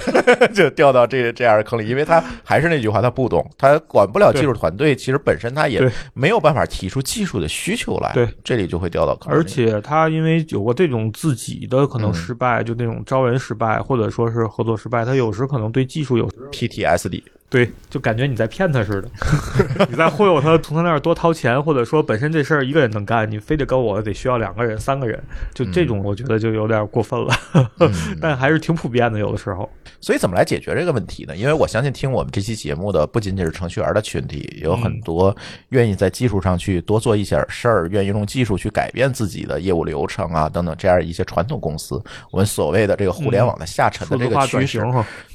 就掉到这这样的坑里，因为他还是那句话，他不懂，他管不了技术团队，其实本身他也没有办法提出技术的需求来，对，这里就会掉到坑里。而且他因为有过这种自己的可能嗯。失败，就那种招人失败，或者说是合作失败，他有时可能对技术有 PTSD，对，就感觉你在骗他似的，你在忽悠他从他那儿多掏钱，或者说本身这事儿一个人能干，你非得跟我得需要两个人、三个人，就这种我觉得就有点过分了，嗯。但还是挺普遍的，有的时候。所以怎么来解决这个问题呢？因为我相信听我们这期节目的不仅仅是程序员的群体，有很多愿意在技术上去多做一些事儿，愿意用技术去改变自己的业务流程啊等等这样一些传统公司，我们所谓的这个互联网的下沉的这个趋势，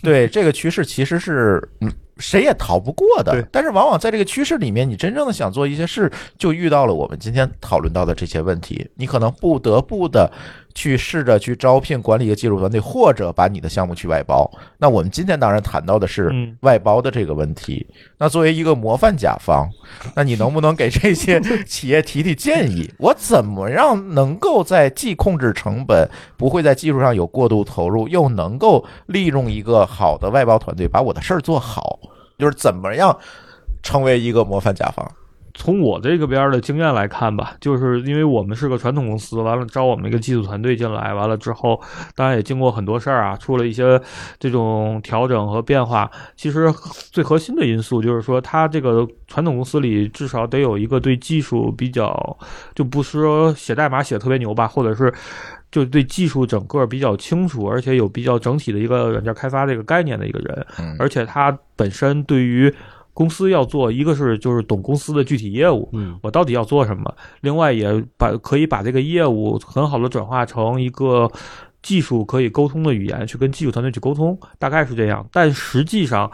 对这个趋势其实是嗯。谁也逃不过的，但是往往在这个趋势里面，你真正的想做一些事，就遇到了我们今天讨论到的这些问题，你可能不得不的去试着去招聘管理一个技术团队，或者把你的项目去外包。那我们今天当然谈到的是嗯外包的这个问题。那作为一个模范甲方，那你能不能给这些企业提提建议？我怎么样能够在既控制成本，不会在技术上有过度投入，又能够利用一个好的外包团队把我的事儿做好？就是怎么样成为一个模范甲方？从我这个边儿的经验来看吧，就是因为我们是个传统公司，完了招我们一个技术团队进来，完了之后，当然也经过很多事儿啊，出了一些这种调整和变化。其实最核心的因素就是说，他这个传统公司里至少得有一个对技术比较，就不是说写代码写的特别牛吧，或者是。就对技术整个比较清楚，而且有比较整体的一个软件开发这个概念的一个人，嗯而且他本身对于公司要做，一个是就是懂公司的具体业务，嗯我到底要做什么，另外也把可以把这个业务很好的转化成一个技术可以沟通的语言，去跟技术团队去沟通，大概是这样。但实际上，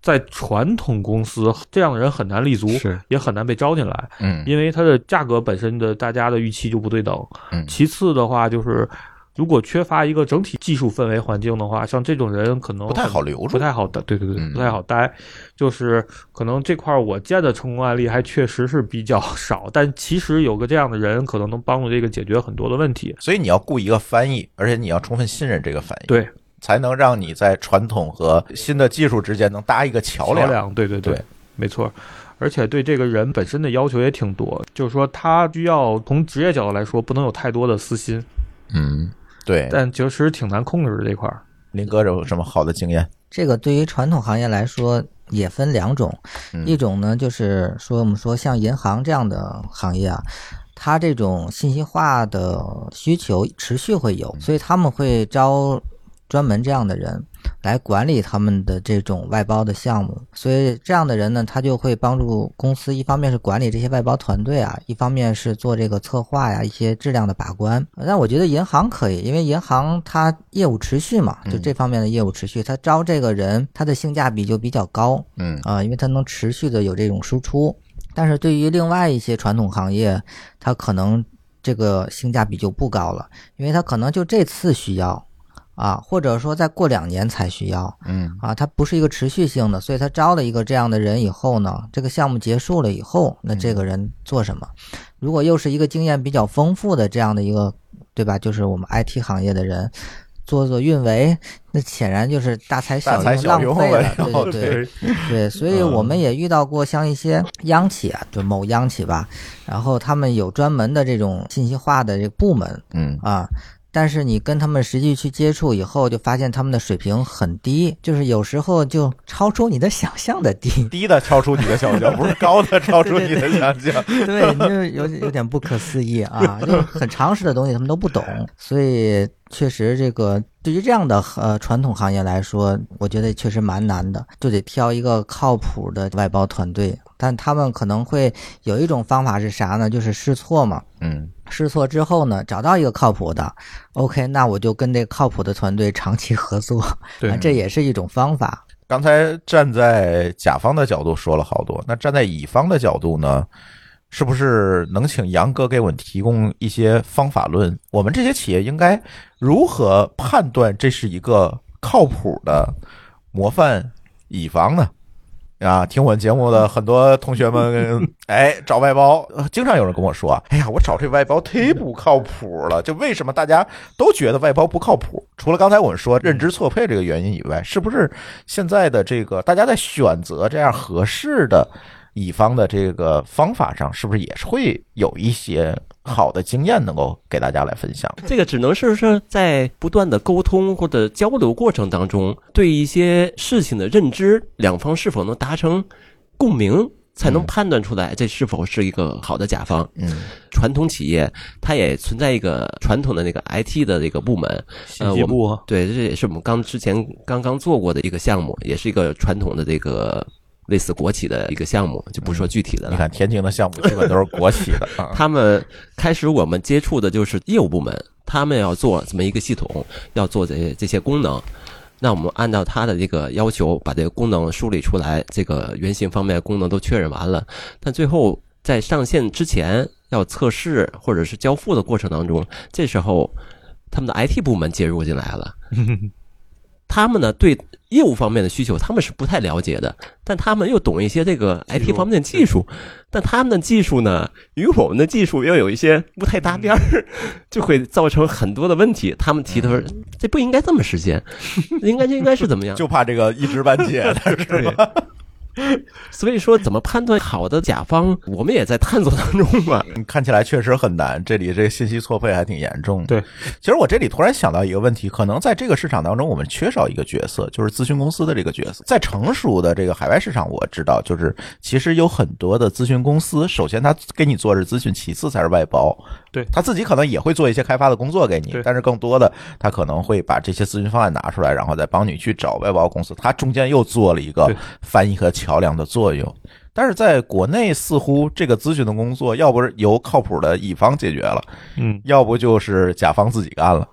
在传统公司，这样的人很难立足，是也很难被招进来，嗯因为它的价格本身的大家的预期就不对等。嗯其次的话就是。如果缺乏一个整体技术氛围环境的话，像这种人可能不太好留住不太好待，对对对，嗯不太好待。就是可能这块儿我见的成功案例还确实是比较少，但其实有个这样的人，可能能帮助这个解决很多的问题。所以你要雇一个翻译，而且你要充分信任这个翻译，对，才能让你在传统和新的技术之间能搭一个桥梁。桥梁，对对对没错。而且对这个人本身的要求也挺多，就是说他需要从职业角度来说，不能有太多的私心，嗯，对。但其实挺难控制的这块儿。林哥有什么好的经验？这个对于传统行业来说也分两种，嗯一种呢就是说我们说像银行这样的行业啊，它这种信息化的需求持续会有，所以他们会招专门这样的人来管理他们的这种外包的项目。所以这样的人呢，他就会帮助公司，一方面是管理这些外包团队啊，一方面是做这个策划呀、一些质量的把关。但我觉得银行可以，因为银行它业务持续嘛，就这方面的业务持续，它招这个人，它的性价比就比较高。嗯啊、因为它能持续的有这种输出。但是对于另外一些传统行业，它可能这个性价比就不高了，因为它可能就这次需要啊，或者说再过两年才需要嗯啊，它不是一个持续性的，所以他招了一个这样的人以后呢，这个项目结束了以后，那这个人做什么？如果又是一个经验比较丰富的这样的一个，对吧？就是我们 IT 行业的人。做做运维，那显然就是大材小用，浪费了。对对对，对，所以我们也遇到过像一些央企啊，就某央企吧，然后他们有专门的这种信息化的这个部门嗯啊，但是你跟他们实际去接触以后，就发现他们的水平很低，就是有时候就超出你的想象的低，低的超出你的想象，不是高的超出你的想象。对，你就有有点不可思议啊，就是很常识的东西他们都不懂，所以确实这个对于这样的呃传统行业来说，我觉得确实蛮难的，就得挑一个靠谱的外包团队，但他们可能会有一种方法是啥呢？就是试错嘛。嗯试错之后呢，找到一个靠谱的，OK，那我就跟这个靠谱的团队长期合作，对啊，这也是一种方法。刚才站在甲方的角度说了好多，那站在乙方的角度呢？是不是能请杨哥给我们提供一些方法论？我们这些企业应该如何判断这是一个靠谱的模范乙方呢？啊，听我们节目的很多同学们，哎，找外包，呃经常有人跟我说啊，哎呀，我找这外包忒不靠谱了。就为什么大家都觉得外包不靠谱？除了刚才我们说认知错配这个原因以外，是不是现在的这个大家在选择这样合适的乙方的这个方法上，是不是也是会有一些好的经验能够给大家来分享？这个只能是说在不断的沟通或者交流过程当中，对一些事情的认知，两方是否能达成共鸣，才能嗯判断出来这是否是一个好的甲方。嗯传统企业它也存在一个传统的那个 IT 的这个部门，信息部啊对，这也是我们刚之前刚刚做过的一个项目，也是一个传统的这个类似国企的一个项目，就不说具体的了。你看天津的项目基本都是国企的 啊，他们开始我们接触的就是业务部门，他们要做这么一个系统，要做这这些功能。那我们按照他的这个要求，把这个功能梳理出来，这个原型方面功能都确认完了。但最后在上线之前要测试或者是交付的过程当中，这时候他们的 IT 部门介入进来了。他们呢对业务方面的需求他们是不太了解的，但他们又懂一些这个 IT 方面的技术，但他们的技术呢与我们的技术又有一些不太搭边儿，就会造成很多的问题。他们提的是这不应该这么实现，应该就应该是怎么样？就怕这个一知半解 的是吧？所以说怎么判断好的甲方，我们也在探索当中嘛。看起来确实很难，这里这个信息错配还挺严重的。对，其实我这里突然想到一个问题，可能在这个市场当中，我们缺少一个角色，就是咨询公司的这个角色。在成熟的这个海外市场，我知道，就是其实有很多的咨询公司，首先他给你做是咨询，其次才是外包。对他自己可能也会做一些开发的工作给你，但是更多的他可能会把这些咨询方案拿出来，然后再帮你去找外包公司。他中间又做了一个翻译和桥梁的作用。但是在国内，似乎这个咨询的工作，要不是由靠谱的乙方解决了，嗯，要不就是甲方自己干了，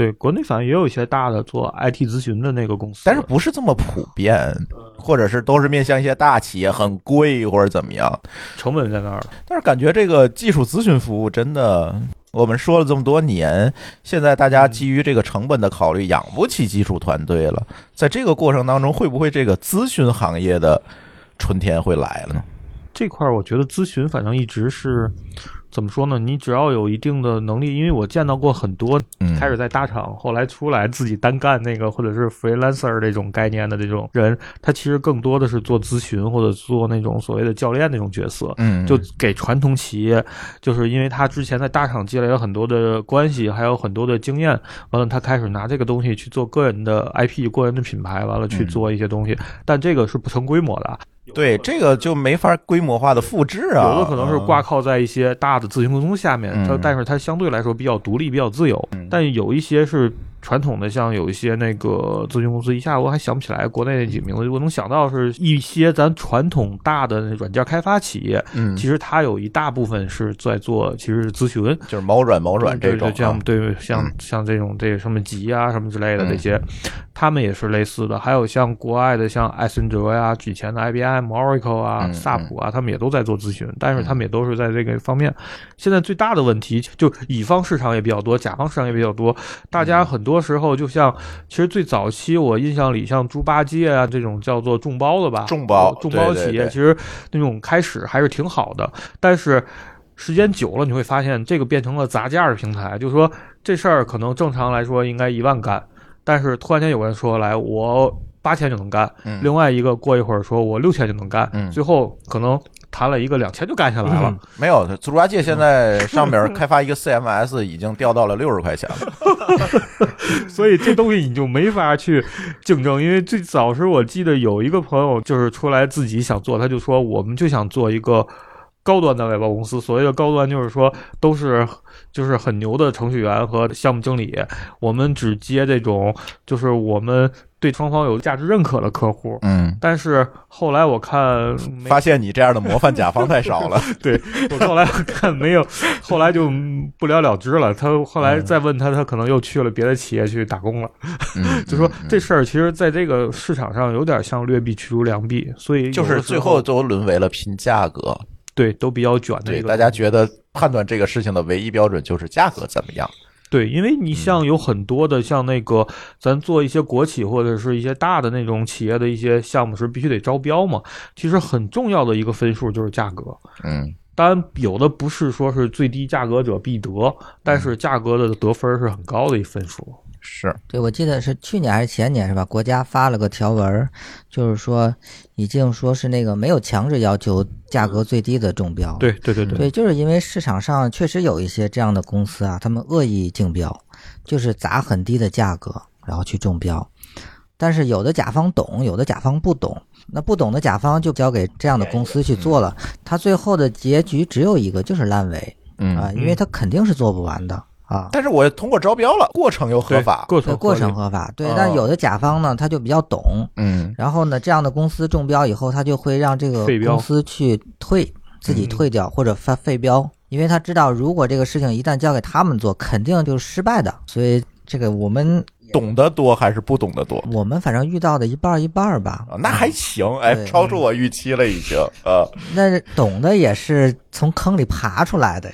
对，国内反正也有一些大的做 IT 咨询的那个公司，但是不是这么普遍，或者是都是面向一些大企业，很贵或者怎么样。成本在那儿了。但是感觉这个技术咨询服务真的，我们说了这么多年，现在大家基于这个成本的考虑，养不起技术团队了。在这个过程当中，会不会这个咨询行业的春天会来了呢？这块儿我觉得咨询反正一直是怎么说呢？你只要有一定的能力，因为我见到过很多嗯开始在大厂，后来出来自己单干那个或者是 freelancer 这种概念的这种人，他其实更多的是做咨询或者做那种所谓的教练那种角色。嗯，就给传统企业，就是因为他之前在大厂积累了很多的关系，还有很多的经验，完了他开始拿这个东西去做个人的 IP、个人的品牌，完了去做一些东西，但这个是不成规模的，对这个就没法规模化的复制啊，有的可能是挂靠在一些大的自行公司下面，它嗯但是它相对来说比较独立、比较自由。但有一些是传统的，像有一些那个咨询公司，一下我还想不起来国内那几个名字，我能想到是一些咱传统大的软件开发企业，嗯，其实它有一大部分是在做其实是咨询。就是毛软毛软这种像啊，对像嗯像这种这什么集啊什么之类的嗯这些，他们也是类似的。还有像国外的像艾森哲呀、以前的 IBM、Oracle 啊、嗯萨普啊，他们也都在做咨询，但是他们也都是在这个方面。现在最大的问题就乙方市场也比较多，甲方市场也比较多。大嗯家很多时候就像，其实最早期我印象里，像猪八戒啊这种叫做众包的吧，众包众包企业其实那种开始还是挺好的，但是时间久了，你会发现这个变成了砸价的平台，就是说这事儿可能正常来说应该一万干，但是突然间有人说来我八千就能干，嗯。另外一个过一会儿说我六千就能干，嗯。最后可能谈了一个两千就干下来了。没有，猪八戒现在上面开发一个 CMS 已经掉到了六十块钱了。所以这东西你就没法去竞争，因为最早时我记得有一个朋友就是出来自己想做，他就说我们就想做一个高端的外包公司。所谓的高端就是说都是就是很牛的程序员和项目经理，我们只接这种就是我们对双方有价值认可的客户。嗯，但是后来我看发现你这样的模范甲方太少了。对我后来看没有，后来就嗯不了了之了。他后来再问他，他可能又去了别的企业去打工了。嗯，就说这事儿其实在这个市场上有点像劣币驱逐良币，所以就是最后都沦为了拼价格。对都比较卷的对，一个。大家觉得判断这个事情的唯一标准就是价格怎么样。对，因为你像有很多的像那个咱做一些国企或者是一些大的那种企业的一些项目是必须得招标嘛，其实很重要的一个分数就是价格。嗯当然，有的不是说是最低价格者必得，但是价格的得分是很高的一分数。是，对，我记得是去年还是前年是吧？国家发了个条文儿，就是说已经说是那个没有强制要求价格最低的中标。对对对对，对，就是因为市场上确实有一些这样的公司啊，他们恶意竞标，就是砸很低的价格，然后去中标。但是有的甲方懂，有的甲方不懂。那不懂的甲方就交给这样的公司去做了，他最后的结局只有一个，就是烂尾嗯啊，因为他肯定是做不完的啊。但是我通过招标了，过程又合法，过程过程合法，对哦，但有的甲方呢，他就比较懂，嗯。然后呢，这样的公司中标以后，他就会让这个公司去退，自己嗯。退掉或者发废标，因为他知道如果这个事情一旦交给他们做，肯定就是失败的。所以这个我们懂得多还是不懂得多？我们反正遇到的一半一半吧。啊，，那还行，哎，超出我预期了，已经，呃，那懂的也是从坑里爬出来的。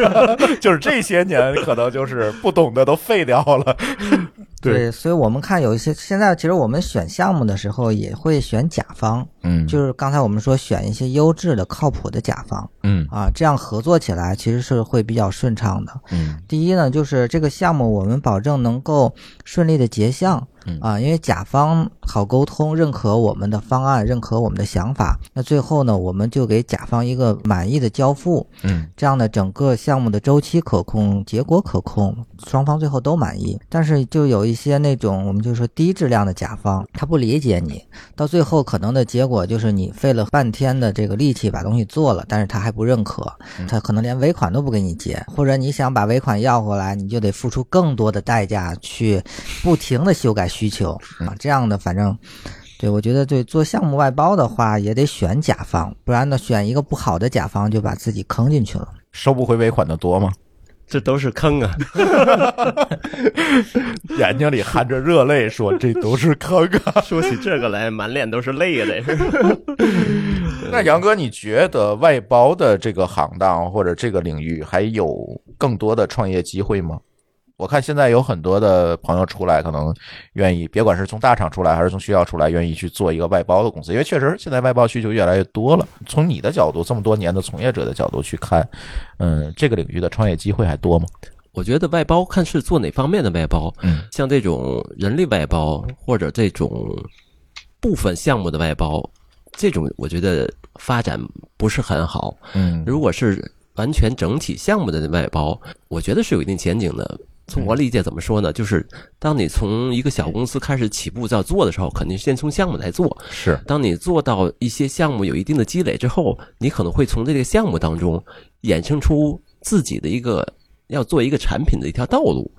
就是这些年可能就是不懂的都废掉了，对所以我们看有一些现在其实我们选项目的时候也会选甲方，嗯。就是刚才我们说选一些优质的、靠谱的甲方嗯。啊，这样合作起来其实是会比较顺畅的。嗯。第一呢，就是这个项目我们保证能够顺利的结项嗯。啊，因为甲方好沟通，认可我们的方案，认可我们的想法，那最后呢，我们就给甲方一个满意的交付，嗯。这样的整个项目的周期可控，结果可控，双方最后都满意。但是就有一些那种我们就说低质量的甲方，他不理解你，到最后可能的结果就是你费了半天的这个力气把东西做了，但是他还不认可，他可能连尾款都不给你结，或者你想把尾款要回来，你就得付出更多的代价去不停的修改需求啊，这样的反正。对，我觉得对做项目外包的话，也得选甲方，不然呢，选一个不好的甲方就把自己坑进去了。收不回尾款的多吗？这都是坑啊！眼睛里含着热泪说：“这都是坑啊 说起这个来，满脸都是泪的。！”那杨哥，你觉得外包的这个行当或者这个领域还有更多的创业机会吗？我看现在有很多的朋友出来，可能愿意，别管是从大厂出来还是从学校出来，愿意去做一个外包的公司，因为确实现在外包需求越来越多了。从你的角度，这么多年的从业者的角度去看，嗯，这个领域的创业机会还多吗？我觉得外包看是做哪方面的外包，嗯像这种人力外包或者这种部分项目的外包，这种我觉得发展不是很好。嗯如果是完全整体项目的外包，我觉得是有一定前景的。从我理解怎么说呢？就是当你从一个小公司开始起步要做的时候，肯定先从项目来做。是当你做到一些项目有一定的积累之后，你可能会从这个项目当中衍生出自己的一个要做一个产品的一条道路。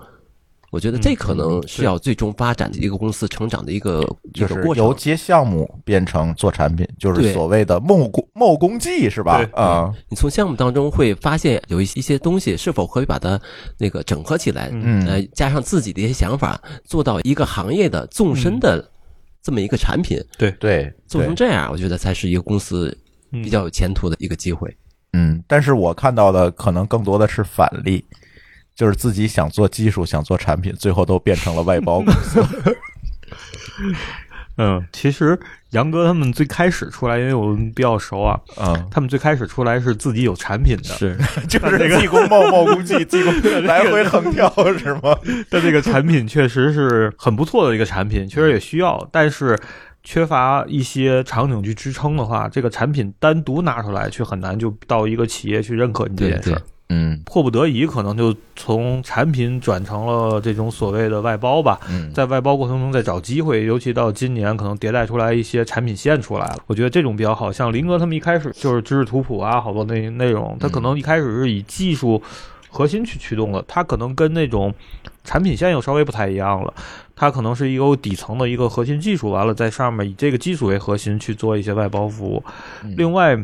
我觉得这可能需要最终发展的一个公司成长的一个就是过程。由接项目变成做产品，就是所谓的梦工梦工技是吧？对啊，你从项目当中会发现有一些一些东西是否可以把它那个整合起来，嗯呃，加上自己的一些想法，做到一个行业的纵深的这么一个产品，对对做成，这样，我觉得才是一个公司比较有前途的一个机会。嗯，但是我看到的可能更多的是反例，就是自己想做技术、想做产品，最后都变成了外包公司。嗯，其实杨哥他们最开始出来，因为我们比较熟啊，嗯，他们最开始出来是自己有产品的，是，就是技工贸贸工技，技工 来回横跳是吗？但这个产品确实是很不错的一个产品，确实也需要，但是缺乏一些场景去支撑的话，这个产品单独拿出来却很难就到一个企业去认可你这件事儿。，嗯迫不得已，可能就从产品转成了这种所谓的外包吧。嗯，在外包过程中再找机会，尤其到今年可能迭代出来一些产品线出来了，我觉得这种比较好。像林哥他们一开始就是知识图谱啊，好多那内容，他可能一开始是以技术核心去驱动的，他可能跟那种产品线又稍微不太一样了。它可能是一个有底层的一个核心技术，完了在上面以这个技术为核心去做一些外包服务。另外，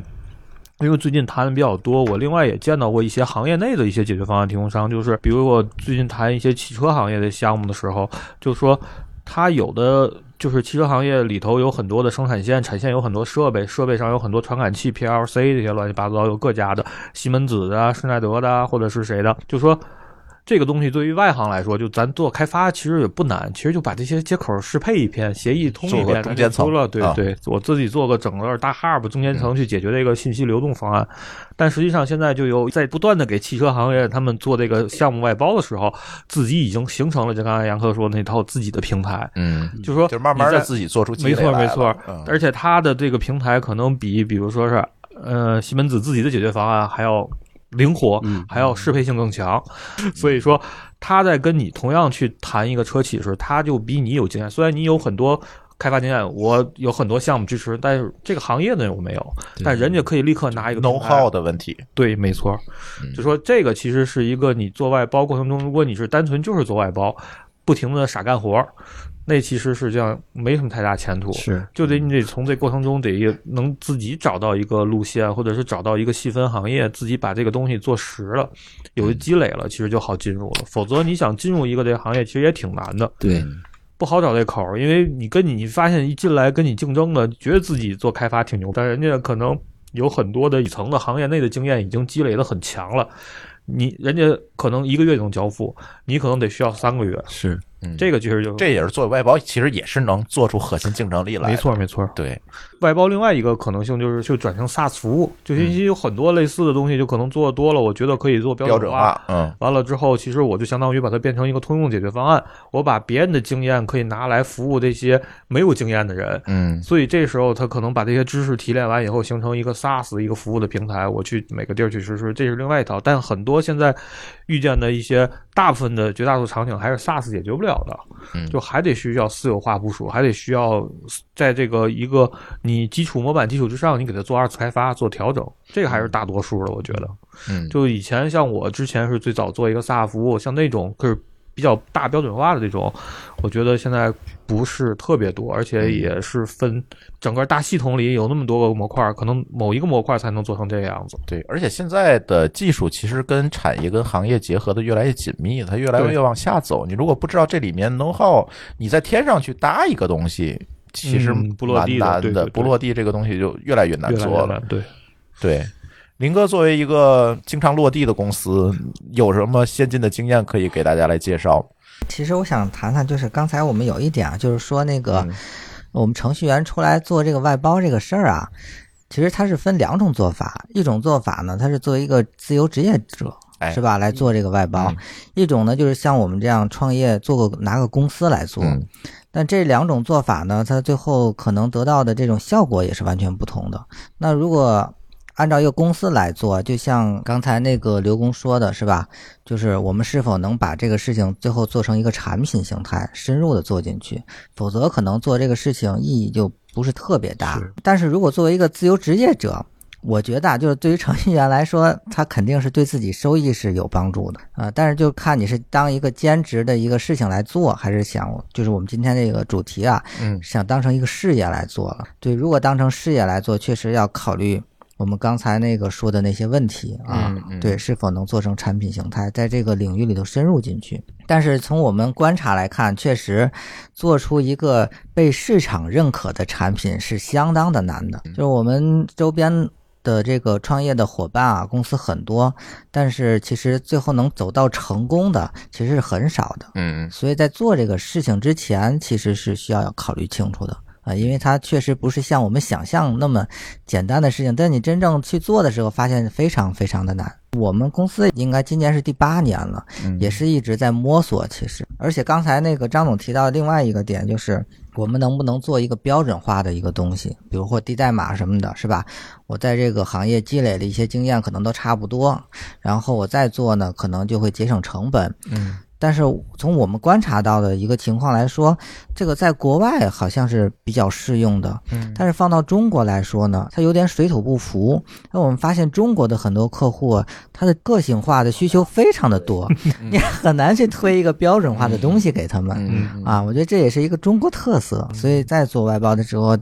因为最近谈的比较多，我另外也见到过一些行业内的一些解决方案提供商，就是比如我最近谈一些汽车行业的项目的时候，就说它有的就是汽车行业里头有很多的生产线，产线有很多设备，设备上有很多传感器、PLC 这些乱七八糟，有各家的西门子的、施耐德的，或者是谁的，就说。这个东西对于外行来说，就咱做开发其实也不难，其实就把这些接口适配一遍，协议通一遍，中间层。对啊。对，我自己做个整个大 hub 中间层去解决这个信息流动方案。但实际上现在就有在不断的给汽车行业他们做这个项目外包的时候，自己已经形成了就刚才杨科说那套自己的平台，嗯，就说就慢慢在的自己做出积没错没错，嗯。而且它的这个平台可能比比如说是呃西门子自己的解决方案还要灵活，嗯还要适配性更强。所以说他在跟你同样去谈一个车企的时候，他就比你有经验。虽然你有很多开发经验，我有很多项目支持，但是这个行业的我没有，但人家可以立刻拿一个 know how 的问题，对，没错，嗯就说这个其实是一个你做外包过程中，如果你是单纯就是做外包，不停的傻干活儿，那其实是这样没什么太大前途。是就得你得从这过程中得能自己找到一个路线，或者是找到一个细分行业，自己把这个东西做实了，有积累了，其实就好进入了。否则你想进入一个这个行业，其实也挺难的，对，不好找这口儿，因为你跟你你发现一进来跟你竞争的，觉得自己做开发挺牛，但人家可能有很多的底层的行业内的经验已经积累的很强了。你人家可能一个月就能交付，你可能得需要三个月。是嗯这个其实就这也是做外包，其实也是能做出核心竞争力来。没，错没错。对，外包另外一个可能性就是就转成 SaaS 服务，就信息有很多类似的东西，就可能做多了，我觉得可以做标准准化，嗯完了之后，其实我就相当于把它变成一个通用解决方案，我把别人的经验可以拿来服务这些没有经验的人。嗯所以这时候他可能把这些知识提炼完以后，形成一个 SaaS 一个服务的平台，我去每个地儿去实施，这是另外一套。但很多现在遇见的一些大部分的绝大多数场景还是 SaaS 解决不了的，嗯就还得需要私有化部署，还得需要在这个一个你基础模板基础之上，你给它做二次开发做调整，这个还是大多数的，我觉得。嗯，就以前像我之前是最早做一个 SaaS 服务，像那种就是比较大标准化的这种，我觉得现在不是特别多，而且也是分整个大系统里有那么多个模块，可能某一个模块才能做成这个样子。对，而且现在的技术其实跟产业跟行业结合的越来越紧密，它越来越往下走。你如果不知道这里面 know how，你在天上去搭一个东西，其实嗯不落地的不落地这个东西就越来越难做了。对。对，林哥作为一个经常落地的公司，有什么先进的经验可以给大家来介绍？其实我想谈谈，就是刚才我们有一点啊，就是说那个、嗯我们程序员出来做这个外包这个事儿啊，其实它是分两种做法，一种做法呢，它是作为一个自由职业者。哎是吧？来做这个外包，嗯一种呢就是像我们这样创业，做个拿个公司来做。嗯但这两种做法呢，它最后可能得到的这种效果也是完全不同的。那如果按照一个公司来做，就像刚才那个刘工说的，是吧？就是我们是否能把这个事情最后做成一个产品形态，深入的做进去，否则可能做这个事情意义就不是特别大。但是如果作为一个自由职业者，我觉得啊，就是对于程序员来说，他肯定是对自己收益是有帮助的啊、但是就看你是当一个兼职的一个事情来做，还是想就是我们今天这个主题啊，嗯想当成一个事业来做了。对，如果当成事业来做，确实要考虑我们刚才那个说的那些问题啊，嗯嗯对，是否能做成产品形态，在这个领域里头深入进去。但是从我们观察来看，确实做出一个被市场认可的产品是相当的难的。就是我们周边的这个创业的伙伴啊，公司很多，但是其实最后能走到成功的其实是很少的。嗯所以在做这个事情之前，其实是需要要考虑清楚的啊，因为它确实不是像我们想象那么简单的事情。但你真正去做的时候，发现非常非常的难。我们公司应该今年是第八年了，嗯也是一直在摸索。其实，而且刚才那个张总提到另外一个点，就是我们能不能做一个标准化的一个东西，比如或低代码什么的，是吧？我在这个行业积累的一些经验可能都差不多，然后我再做呢，可能就会节省成本。嗯但是从我们观察到的一个情况来说，这个在国外好像是比较适用的，嗯。但是放到中国来说呢，它有点水土不服。那我们发现中国的很多客户，他的个性化的需求非常的多，你很难去推一个标准化的东西给他们。嗯。啊，我觉得这也是一个中国特色，所以在做外包的时候，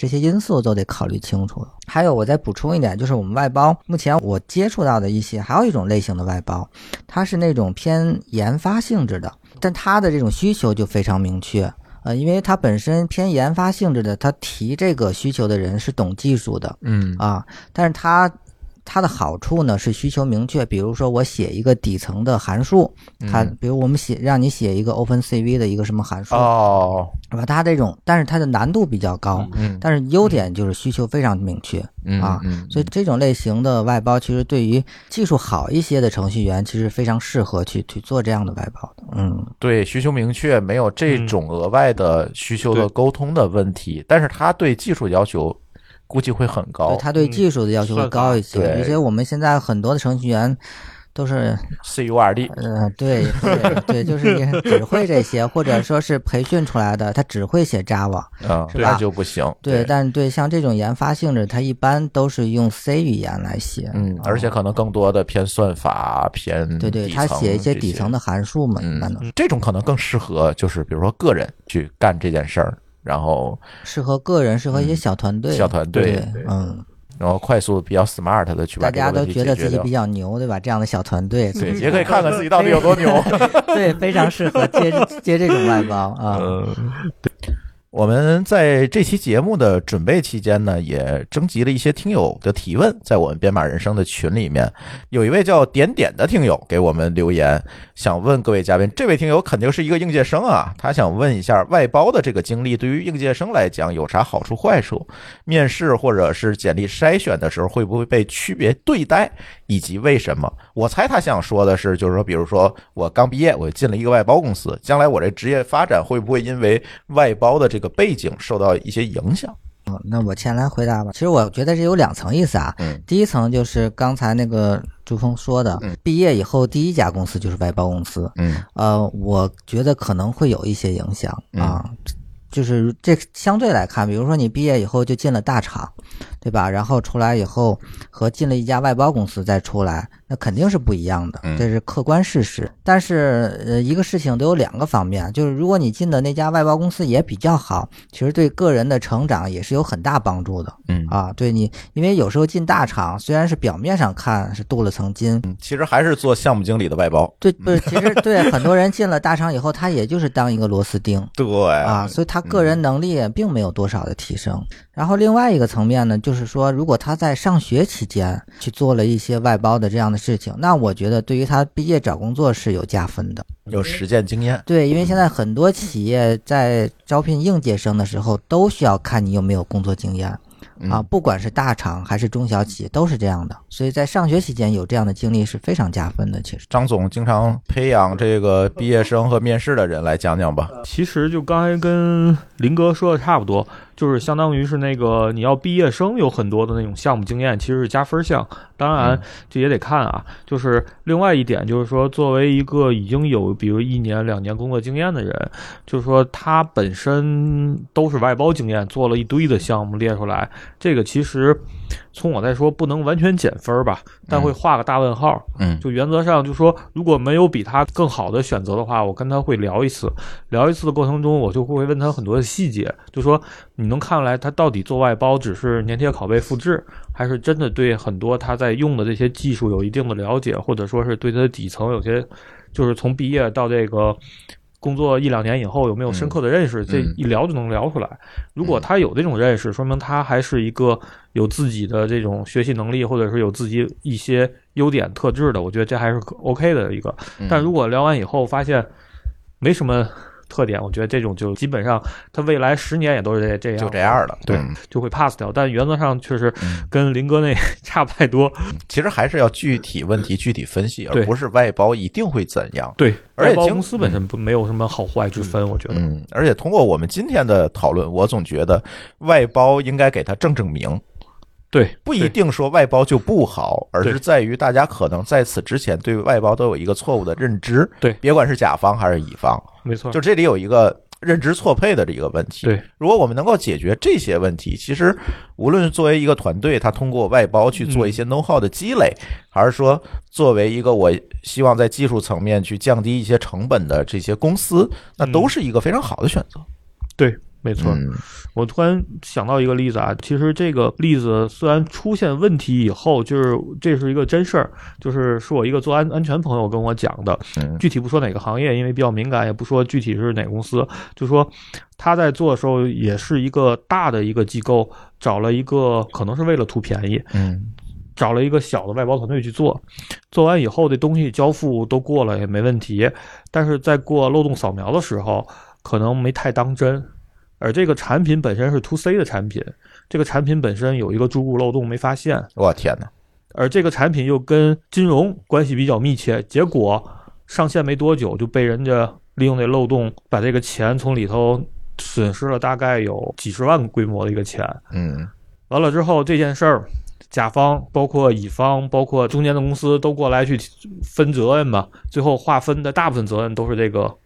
这些因素都得考虑清楚。还有，我再补充一点，就是我们外包目前我接触到的一些，还有一种类型的外包，它是那种偏研发性质的，但它的这种需求就非常明确。呃，因为它本身偏研发性质的，它提这个需求的人是懂技术的嗯啊，但是他它的好处呢是需求明确，比如说我写一个底层的函数，它嗯比如我们写让你写一个 OpenCV 的一个什么函数，哦，是吧？它这种，但是它的难度比较高，嗯但是优点就是需求非常明确。嗯啊嗯，所以这种类型的外包，其实对于技术好一些的程序员，其实非常适合去去做这样的外包的。嗯，对需求明确，没有这种额外的需求的沟通的问题，但是它对技术要求估计会很高对高。他对技术的要求会高一些，而且我们现在很多的程序员都是 CURD，呃，对对对，就是也 只会这些，或者说是培训出来的，他只会写 Java。嗯，是吧那就不行。对，但对像这种研发性质，它一般都是用 C 语言来写。嗯，而且可能更多的偏算法、偏对对，他写一些底层的函数嘛，嗯这种可能更适合，就是比如说个人去干这件事儿，然后适合个人，适合一些嗯小团队。小团队，嗯，然后快速比较 smart 的去把大家都觉得自己比较牛，对吧？这样的小团队，对，也可以看看自己到底有多牛。对，非常适合接接这种外包啊。嗯，我们在这期节目的准备期间呢，也征集了一些听友的提问，在我们编码人生的群里面，有一位叫点点的听友给我们留言，想问各位嘉宾，这位听友肯定是一个应届生啊，他想问一下外包的这个经历对于应届生来讲有啥好处坏处？面试或者是简历筛选的时候会不会被区别对待，以及为什么？我猜他想说的是，就是说，比如说我刚毕业，我进了一个外包公司，将来我这职业发展会不会因为外包的这个背景受到一些影响？嗯那我先来回答吧。其实我觉得这有两层意思啊。嗯第一层就是刚才那个朱峰说的，嗯毕业以后第一家公司就是外包公司。嗯呃，我觉得可能会有一些影响啊。就是这相对来看，比如说你毕业以后就进了大厂，对吧？然后出来以后和进了一家外包公司再出来，那肯定是不一样的嗯，这是客观事实。但是呃，一个事情都有两个方面，就是如果你进的那家外包公司也比较好，其实对个人的成长也是有很大帮助的嗯啊。对你，因为有时候进大厂虽然是表面上看是镀了层金，嗯，其实还是做项目经理的外包。对，不是，其实对很多人进了大厂以后，他也就是当一个螺丝钉。对啊，所以他个人能力并没有多少的提升。然后另外一个层面呢，就是说，如果他在上学期间去做了一些外包的这样的事情，那我觉得对于他毕业找工作是有加分的。有实践经验。对，因为现在很多企业在招聘应届生的时候，都需要看你有没有工作经验。嗯啊，不管是大厂还是中小企业，都是这样的。所以在上学期间有这样的经历是非常加分的。其实，张总经常培养这个毕业生和面试的人，来讲讲吧。其实就刚才跟林哥说的差不多，就是相当于是那个你要毕业生有很多的那种项目经验，其实是加分项。当然嗯这也得看啊。就是另外一点就是说，作为一个已经有比如一年两年工作经验的人，就是说他本身都是外包经验，做了一堆的项目列出来，这个其实从我来说不能完全减分吧，但会画个大问号。嗯就原则上就说，如果没有比他更好的选择的话，我跟他会聊一次。聊一次的过程中，我就会问他很多的细节，就说你能看出来他到底做外包只是粘贴拷贝复制，还是真的对很多他在用的这些技术有一定的了解，或者说是对他的底层有些，就是从毕业到这个。工作一两年以后有没有深刻的认识？这一聊就能聊出来。如果他有这种认识，说明他还是一个有自己的这种学习能力，或者是有自己一些优点特质的。我觉得这还是可 OK 的一个。嗯但如果聊完以后发现没什么特点，我觉得这种就基本上它未来十年也都是这这样，就这样的。对嗯就会 pass 掉。但原则上确实嗯跟林哥那 差不太多。其实还是要具体问题具体分析，而对不是外包一定会怎样。对，而且公司本身不没有什么好坏之分，我觉得。嗯，而且通过我们今天的讨论，我总觉得外包应该给它正正名，对，不一定说外包就不好，而是在于大家可能在此之前对外包都有一个错误的认知。对别管是甲方还是乙方，没错，就这里有一个认知错配的这个问题。对，如果我们能够解决这些问题，其实无论作为一个团队，他通过外包去做一些 know how 的积累，还是说作为一个我希望在技术层面去降低一些成本的这些公司，那都是一个非常好的选择。对，没错。嗯我突然想到一个例子啊，其实这个例子虽然出现问题以后，就是这是一个真事儿，就是是我一个做安安全朋友跟我讲的，嗯具体不说哪个行业，因为比较敏感，也不说具体是哪个公司，就说他在做的时候也是一个大的一个机构，找了一个可能是为了图便宜，嗯找了一个小的外包团队去做，做完以后这东西交付都过了也没问题，但是在过漏洞扫描的时候，可能没太当真。而这个产品本身是 to C 的产品，这个产品本身有一个注入漏洞没发现，我天哪！而这个产品又跟金融关系比较密切，结果上线没多久就被人家利用这漏洞把这个钱从里头损失了大概有几十万规模的一个钱。嗯完了之后这件事儿，甲方包括乙方包括中间的公司都过来去分责任吧，最后划分的大部分责任都是这个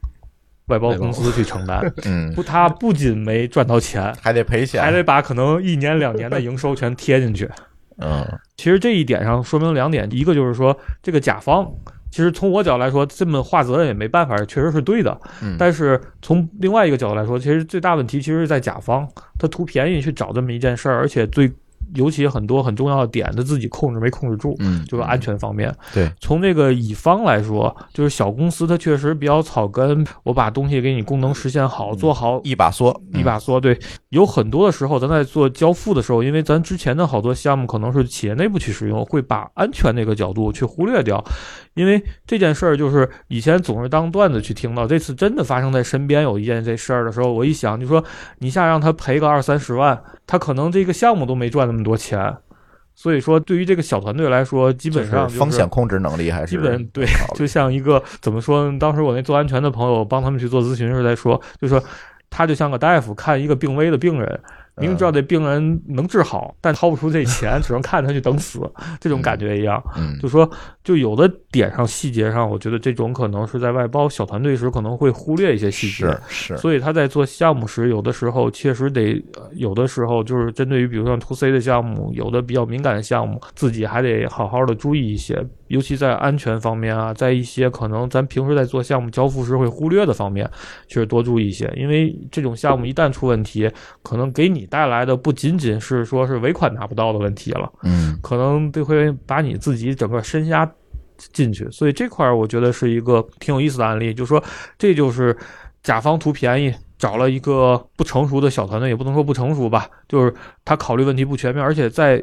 外包公司去承担。嗯，不，他不仅没赚到钱，还得赔钱，还得把可能一年两年的营收全贴进去。嗯其实这一点上说明两点，一个就是说这个甲方。其实从我角度来说，这么划责任也没办法，确实是对的。嗯，但是从另外一个角度来说，其实最大问题其实是在甲方，他图便宜去找这么一件事儿，而且最尤其很多很重要的点，他自己控制没控制住，嗯，就是安全方面。对，从这个乙方来说，就是小公司它确实比较草根，我把东西给你功能实现好，做好一把梭，一把梭，对，有很多的时候，咱在做交付的时候，因为咱之前的好多项目可能是企业内部去使用，会把安全那个角度去忽略掉。因为这件事儿就是以前总是当段子去听到，这次真的发生在身边有一件这事儿的时候，我一想就说，你下让他赔个二三十万，他可能这个项目都没赚那么多钱。所以说，对于这个小团队来说，基本上、风险控制能力还是基本对就像一个怎么说呢？当时我那做安全的朋友帮他们去做咨询时在说，就说他就像个大夫看一个病危的病人，明明知道这病人能治好，但掏不出这钱，只能看他去等死，这种感觉一样。嗯就说就有的点上细节上，我觉得这种可能是在外包小团队时可能会忽略一些细节。是是，所以他在做项目时，有的时候确实得，呃有的时候就是针对于比如像 to C 的项目，有的比较敏感的项目，自己还得好好的注意一些，尤其在安全方面啊，在一些可能咱平时在做项目交付时会忽略的方面，确实多注意一些，因为这种项目一旦出问题，可能给你带来的不仅仅是说是尾款拿不到的问题了，嗯可能都会把你自己整个身家进去，所以这块儿我觉得是一个挺有意思的案例，就是说这就是甲方图便宜。找了一个不成熟的小团队，也不能说不成熟吧，就是他考虑问题不全面，而且在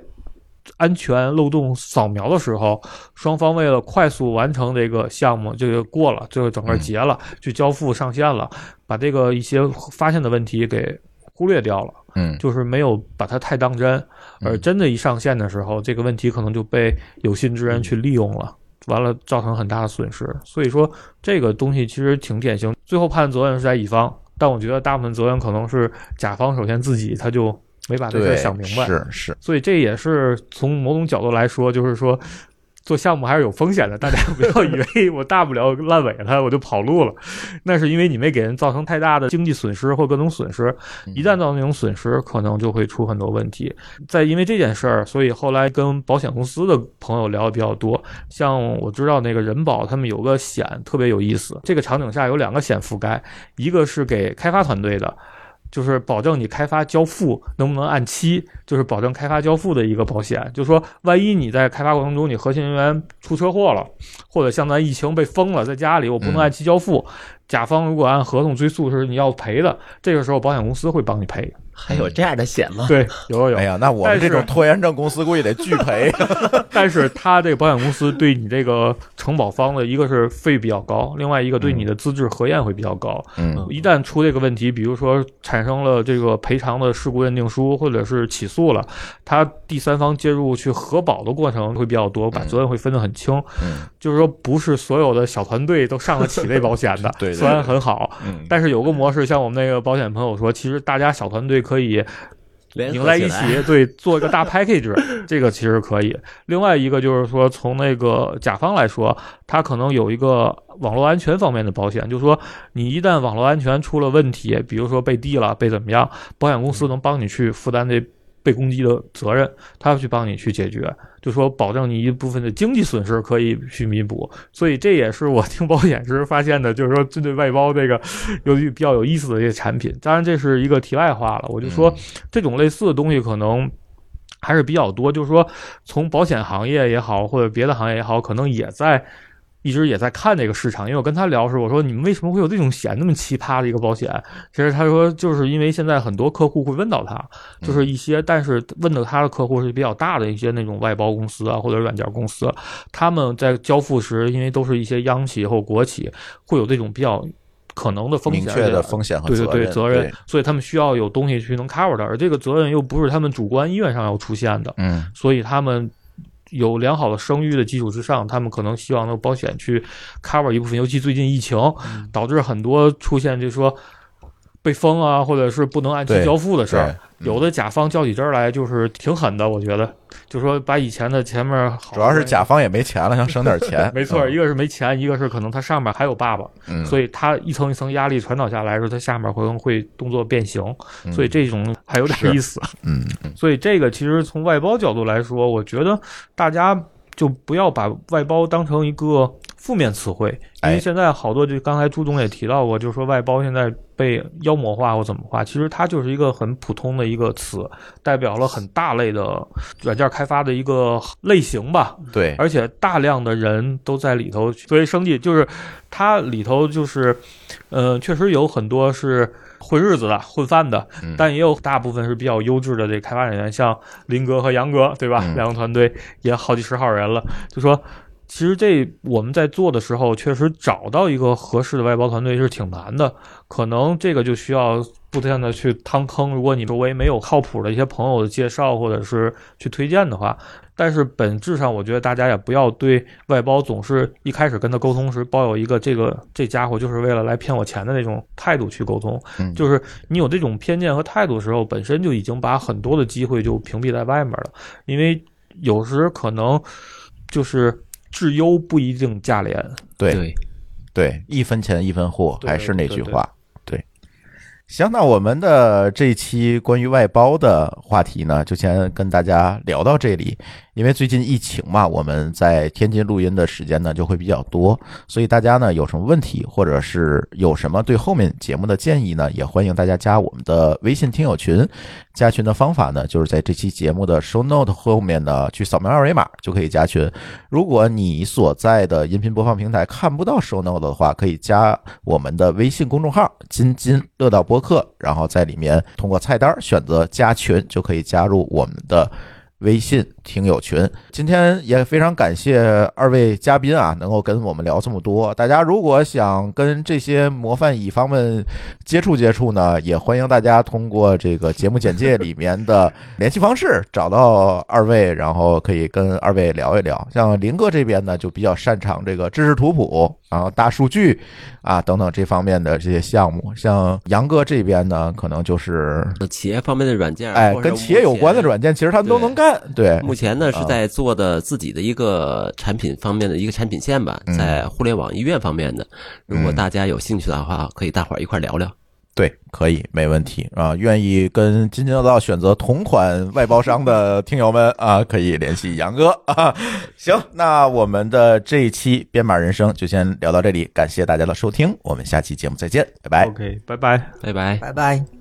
安全漏洞扫描的时候，双方为了快速完成这个项目，这个过了，这个整个结了，去交付上线了，把这个一些发现的问题给忽略掉了。嗯就是没有把它太当真，而真的一上线的时候，这个问题可能就被有心之人去利用了，完了造成很大的损失。所以说这个东西其实挺典型，最后判责任是在乙方，但我觉得大部分责任可能是甲方首先自己他就没把这事儿，想明白，是是，所以这也是从某种角度来说，就是说。做项目还是有风险的，大家不要 以为我大不了烂尾了我就跑路了，那是因为你没给人造成太大的经济损失或各种损失，一旦造成那种损失，可能就会出很多问题。再因为这件事儿，所以后来跟保险公司的朋友聊的比较多。像我知道那个人保，他们有个险特别有意思。这个场景下有两个险覆盖，一个是给开发团队的。就是保证你开发交付能不能按期，就是保证开发交付的一个保险。就是说，万一你在开发过程中，你核心人员出车祸了，或者像咱疫情被封了，在家里我不能按期交付，甲方如果按合同追诉是你要赔的，这个时候保险公司会帮你赔。还有这样的险吗？对，有有有。哎呀，那我们这种拖延症公司估计得拒赔。但是他这个保险公司对你这个承保方的一个是费比较高，另外一个对你的资质核验会比较高。嗯一旦出这个问题，比如说产生了这个赔偿的事故认定书，或者是起诉了，他第三方介入去核保的过程会比较多，把责任会分得很清。嗯就是说，不是所有的小团队都上得起这保险的，对对虽然很好，嗯，但是有个模式，像我们那个保险朋友说，其实大家小团队可以联拧在一起起，对，做一个大 package，这个其实可以。另外一个就是说，从那个甲方来说，他可能有一个网络安全方面的保险，就是说你一旦网络安全出了问题，比如说被地了、被怎么样，保险公司能帮你去负担这被攻击的责任，他要去帮你去解决，就说保证你一部分的经济损失可以去弥补。所以这也是我听保险时发现的，就是说针对外包这个有比较有意思的一些产品。当然这是一个题外话了，我就说这种类似的东西可能。还是比较多，就是说，从保险行业也好，或者别的行业也好，可能也在一直也在看这个市场，因为我跟他聊时，我说你们为什么会有这种险那么奇葩的一个保险？其实他说就是因为现在很多客户会问到他，就是一些但是问到他的客户是比较大的一些那种外包公司啊或者软件公司，他们在交付时，因为都是一些央企或国企，会有这种比较可能的风险。明确的风险和对对对，责任，责任，所以他们需要有东西去能 cover 的，而这个责任又不是他们主观意愿上要出现的，嗯。所以他们有良好的声誉的基础之上，他们可能希望能保险去 cover 一部分，尤其最近疫情导致很多出现，就是说被封啊，或者是不能按期交付的事儿。嗯。有的甲方较起真儿来就是挺狠的，我觉得，就说把以前的前面好主要是甲方也没钱了，想省点钱。没错，嗯。一个是没钱，一个是可能他上面还有爸爸，嗯，所以他一层一层压力传导下来的时候，他下面可能会动作变形，嗯。所以这种还有点意思。嗯嗯。所以这个其实从外包角度来说，我觉得大家就不要把外包当成一个负面词汇，因哎为现在好多就刚才朱总也提到过，就是说外包现在被妖魔化或怎么化，其实它就是一个很普通的一个词，代表了很大类的软件开发的一个类型吧。对，而且大量的人都在里头作为生计，就是它里头就是，呃，确实有很多是混日子的、混饭的，嗯但也有大部分是比较优质的这开发人员，像林哥和杨哥，对吧？嗯两个团队也好几十号人了，就说。其实这我们在做的时候，确实找到一个合适的外包团队是挺难的，可能这个就需要不断的去趟坑。如果你周围没有靠谱的一些朋友的介绍或者是去推荐的话，但是本质上，我觉得大家也不要对外包总是一开始跟他沟通时抱有一个这个这家伙就是为了来骗我钱的那种态度去沟通。嗯就是你有这种偏见和态度的时候，本身就已经把很多的机会就屏蔽在外面了。因为有时可能就是质优不一定价廉。对对，一分钱一分货，还是那句对对话，对。行，那我们的这一期关于外包的话题呢，就先跟大家聊到这里。因为最近疫情嘛，我们在天津录音的时间呢就会比较多，所以大家呢有什么问题，或者是有什么对后面节目的建议呢，也欢迎大家加我们的微信听友群。加群的方法呢，就是在这期节目的 show note 后面呢去扫描二维码就可以加群。如果你所在的音频播放平台看不到 show note 的话，可以加我们的微信公众号“津津乐道播客”，然后在里面通过菜单选择加群，就可以加入我们的。微信听友群，今天也非常感谢二位嘉宾啊，能够跟我们聊这么多。大家如果想跟这些模范乙方们接触接触呢，也欢迎大家通过这个节目简介里面的联系方式找到二位，然后可以跟二位聊一聊。像林哥这边呢，就比较擅长这个知识图谱，然后大数据啊等等这方面的这些项目。像杨哥这边呢，可能就是企业方面的软件，哎跟企业有关的软件，其实他们都能干。对，目前呢啊是在做的自己的一个产品方面的一个产品线吧，嗯在互联网医院方面的。如果大家有兴趣的话，可以大伙儿一块儿聊聊。对，可以，没问题啊！愿意跟津津乐道选择同款外包商的听友们啊，可以联系杨哥啊。行，那我们的这一期编码人生就先聊到这里，感谢大家的收听，我们下期节目再见，拜拜。OK，拜拜。拜拜。拜拜。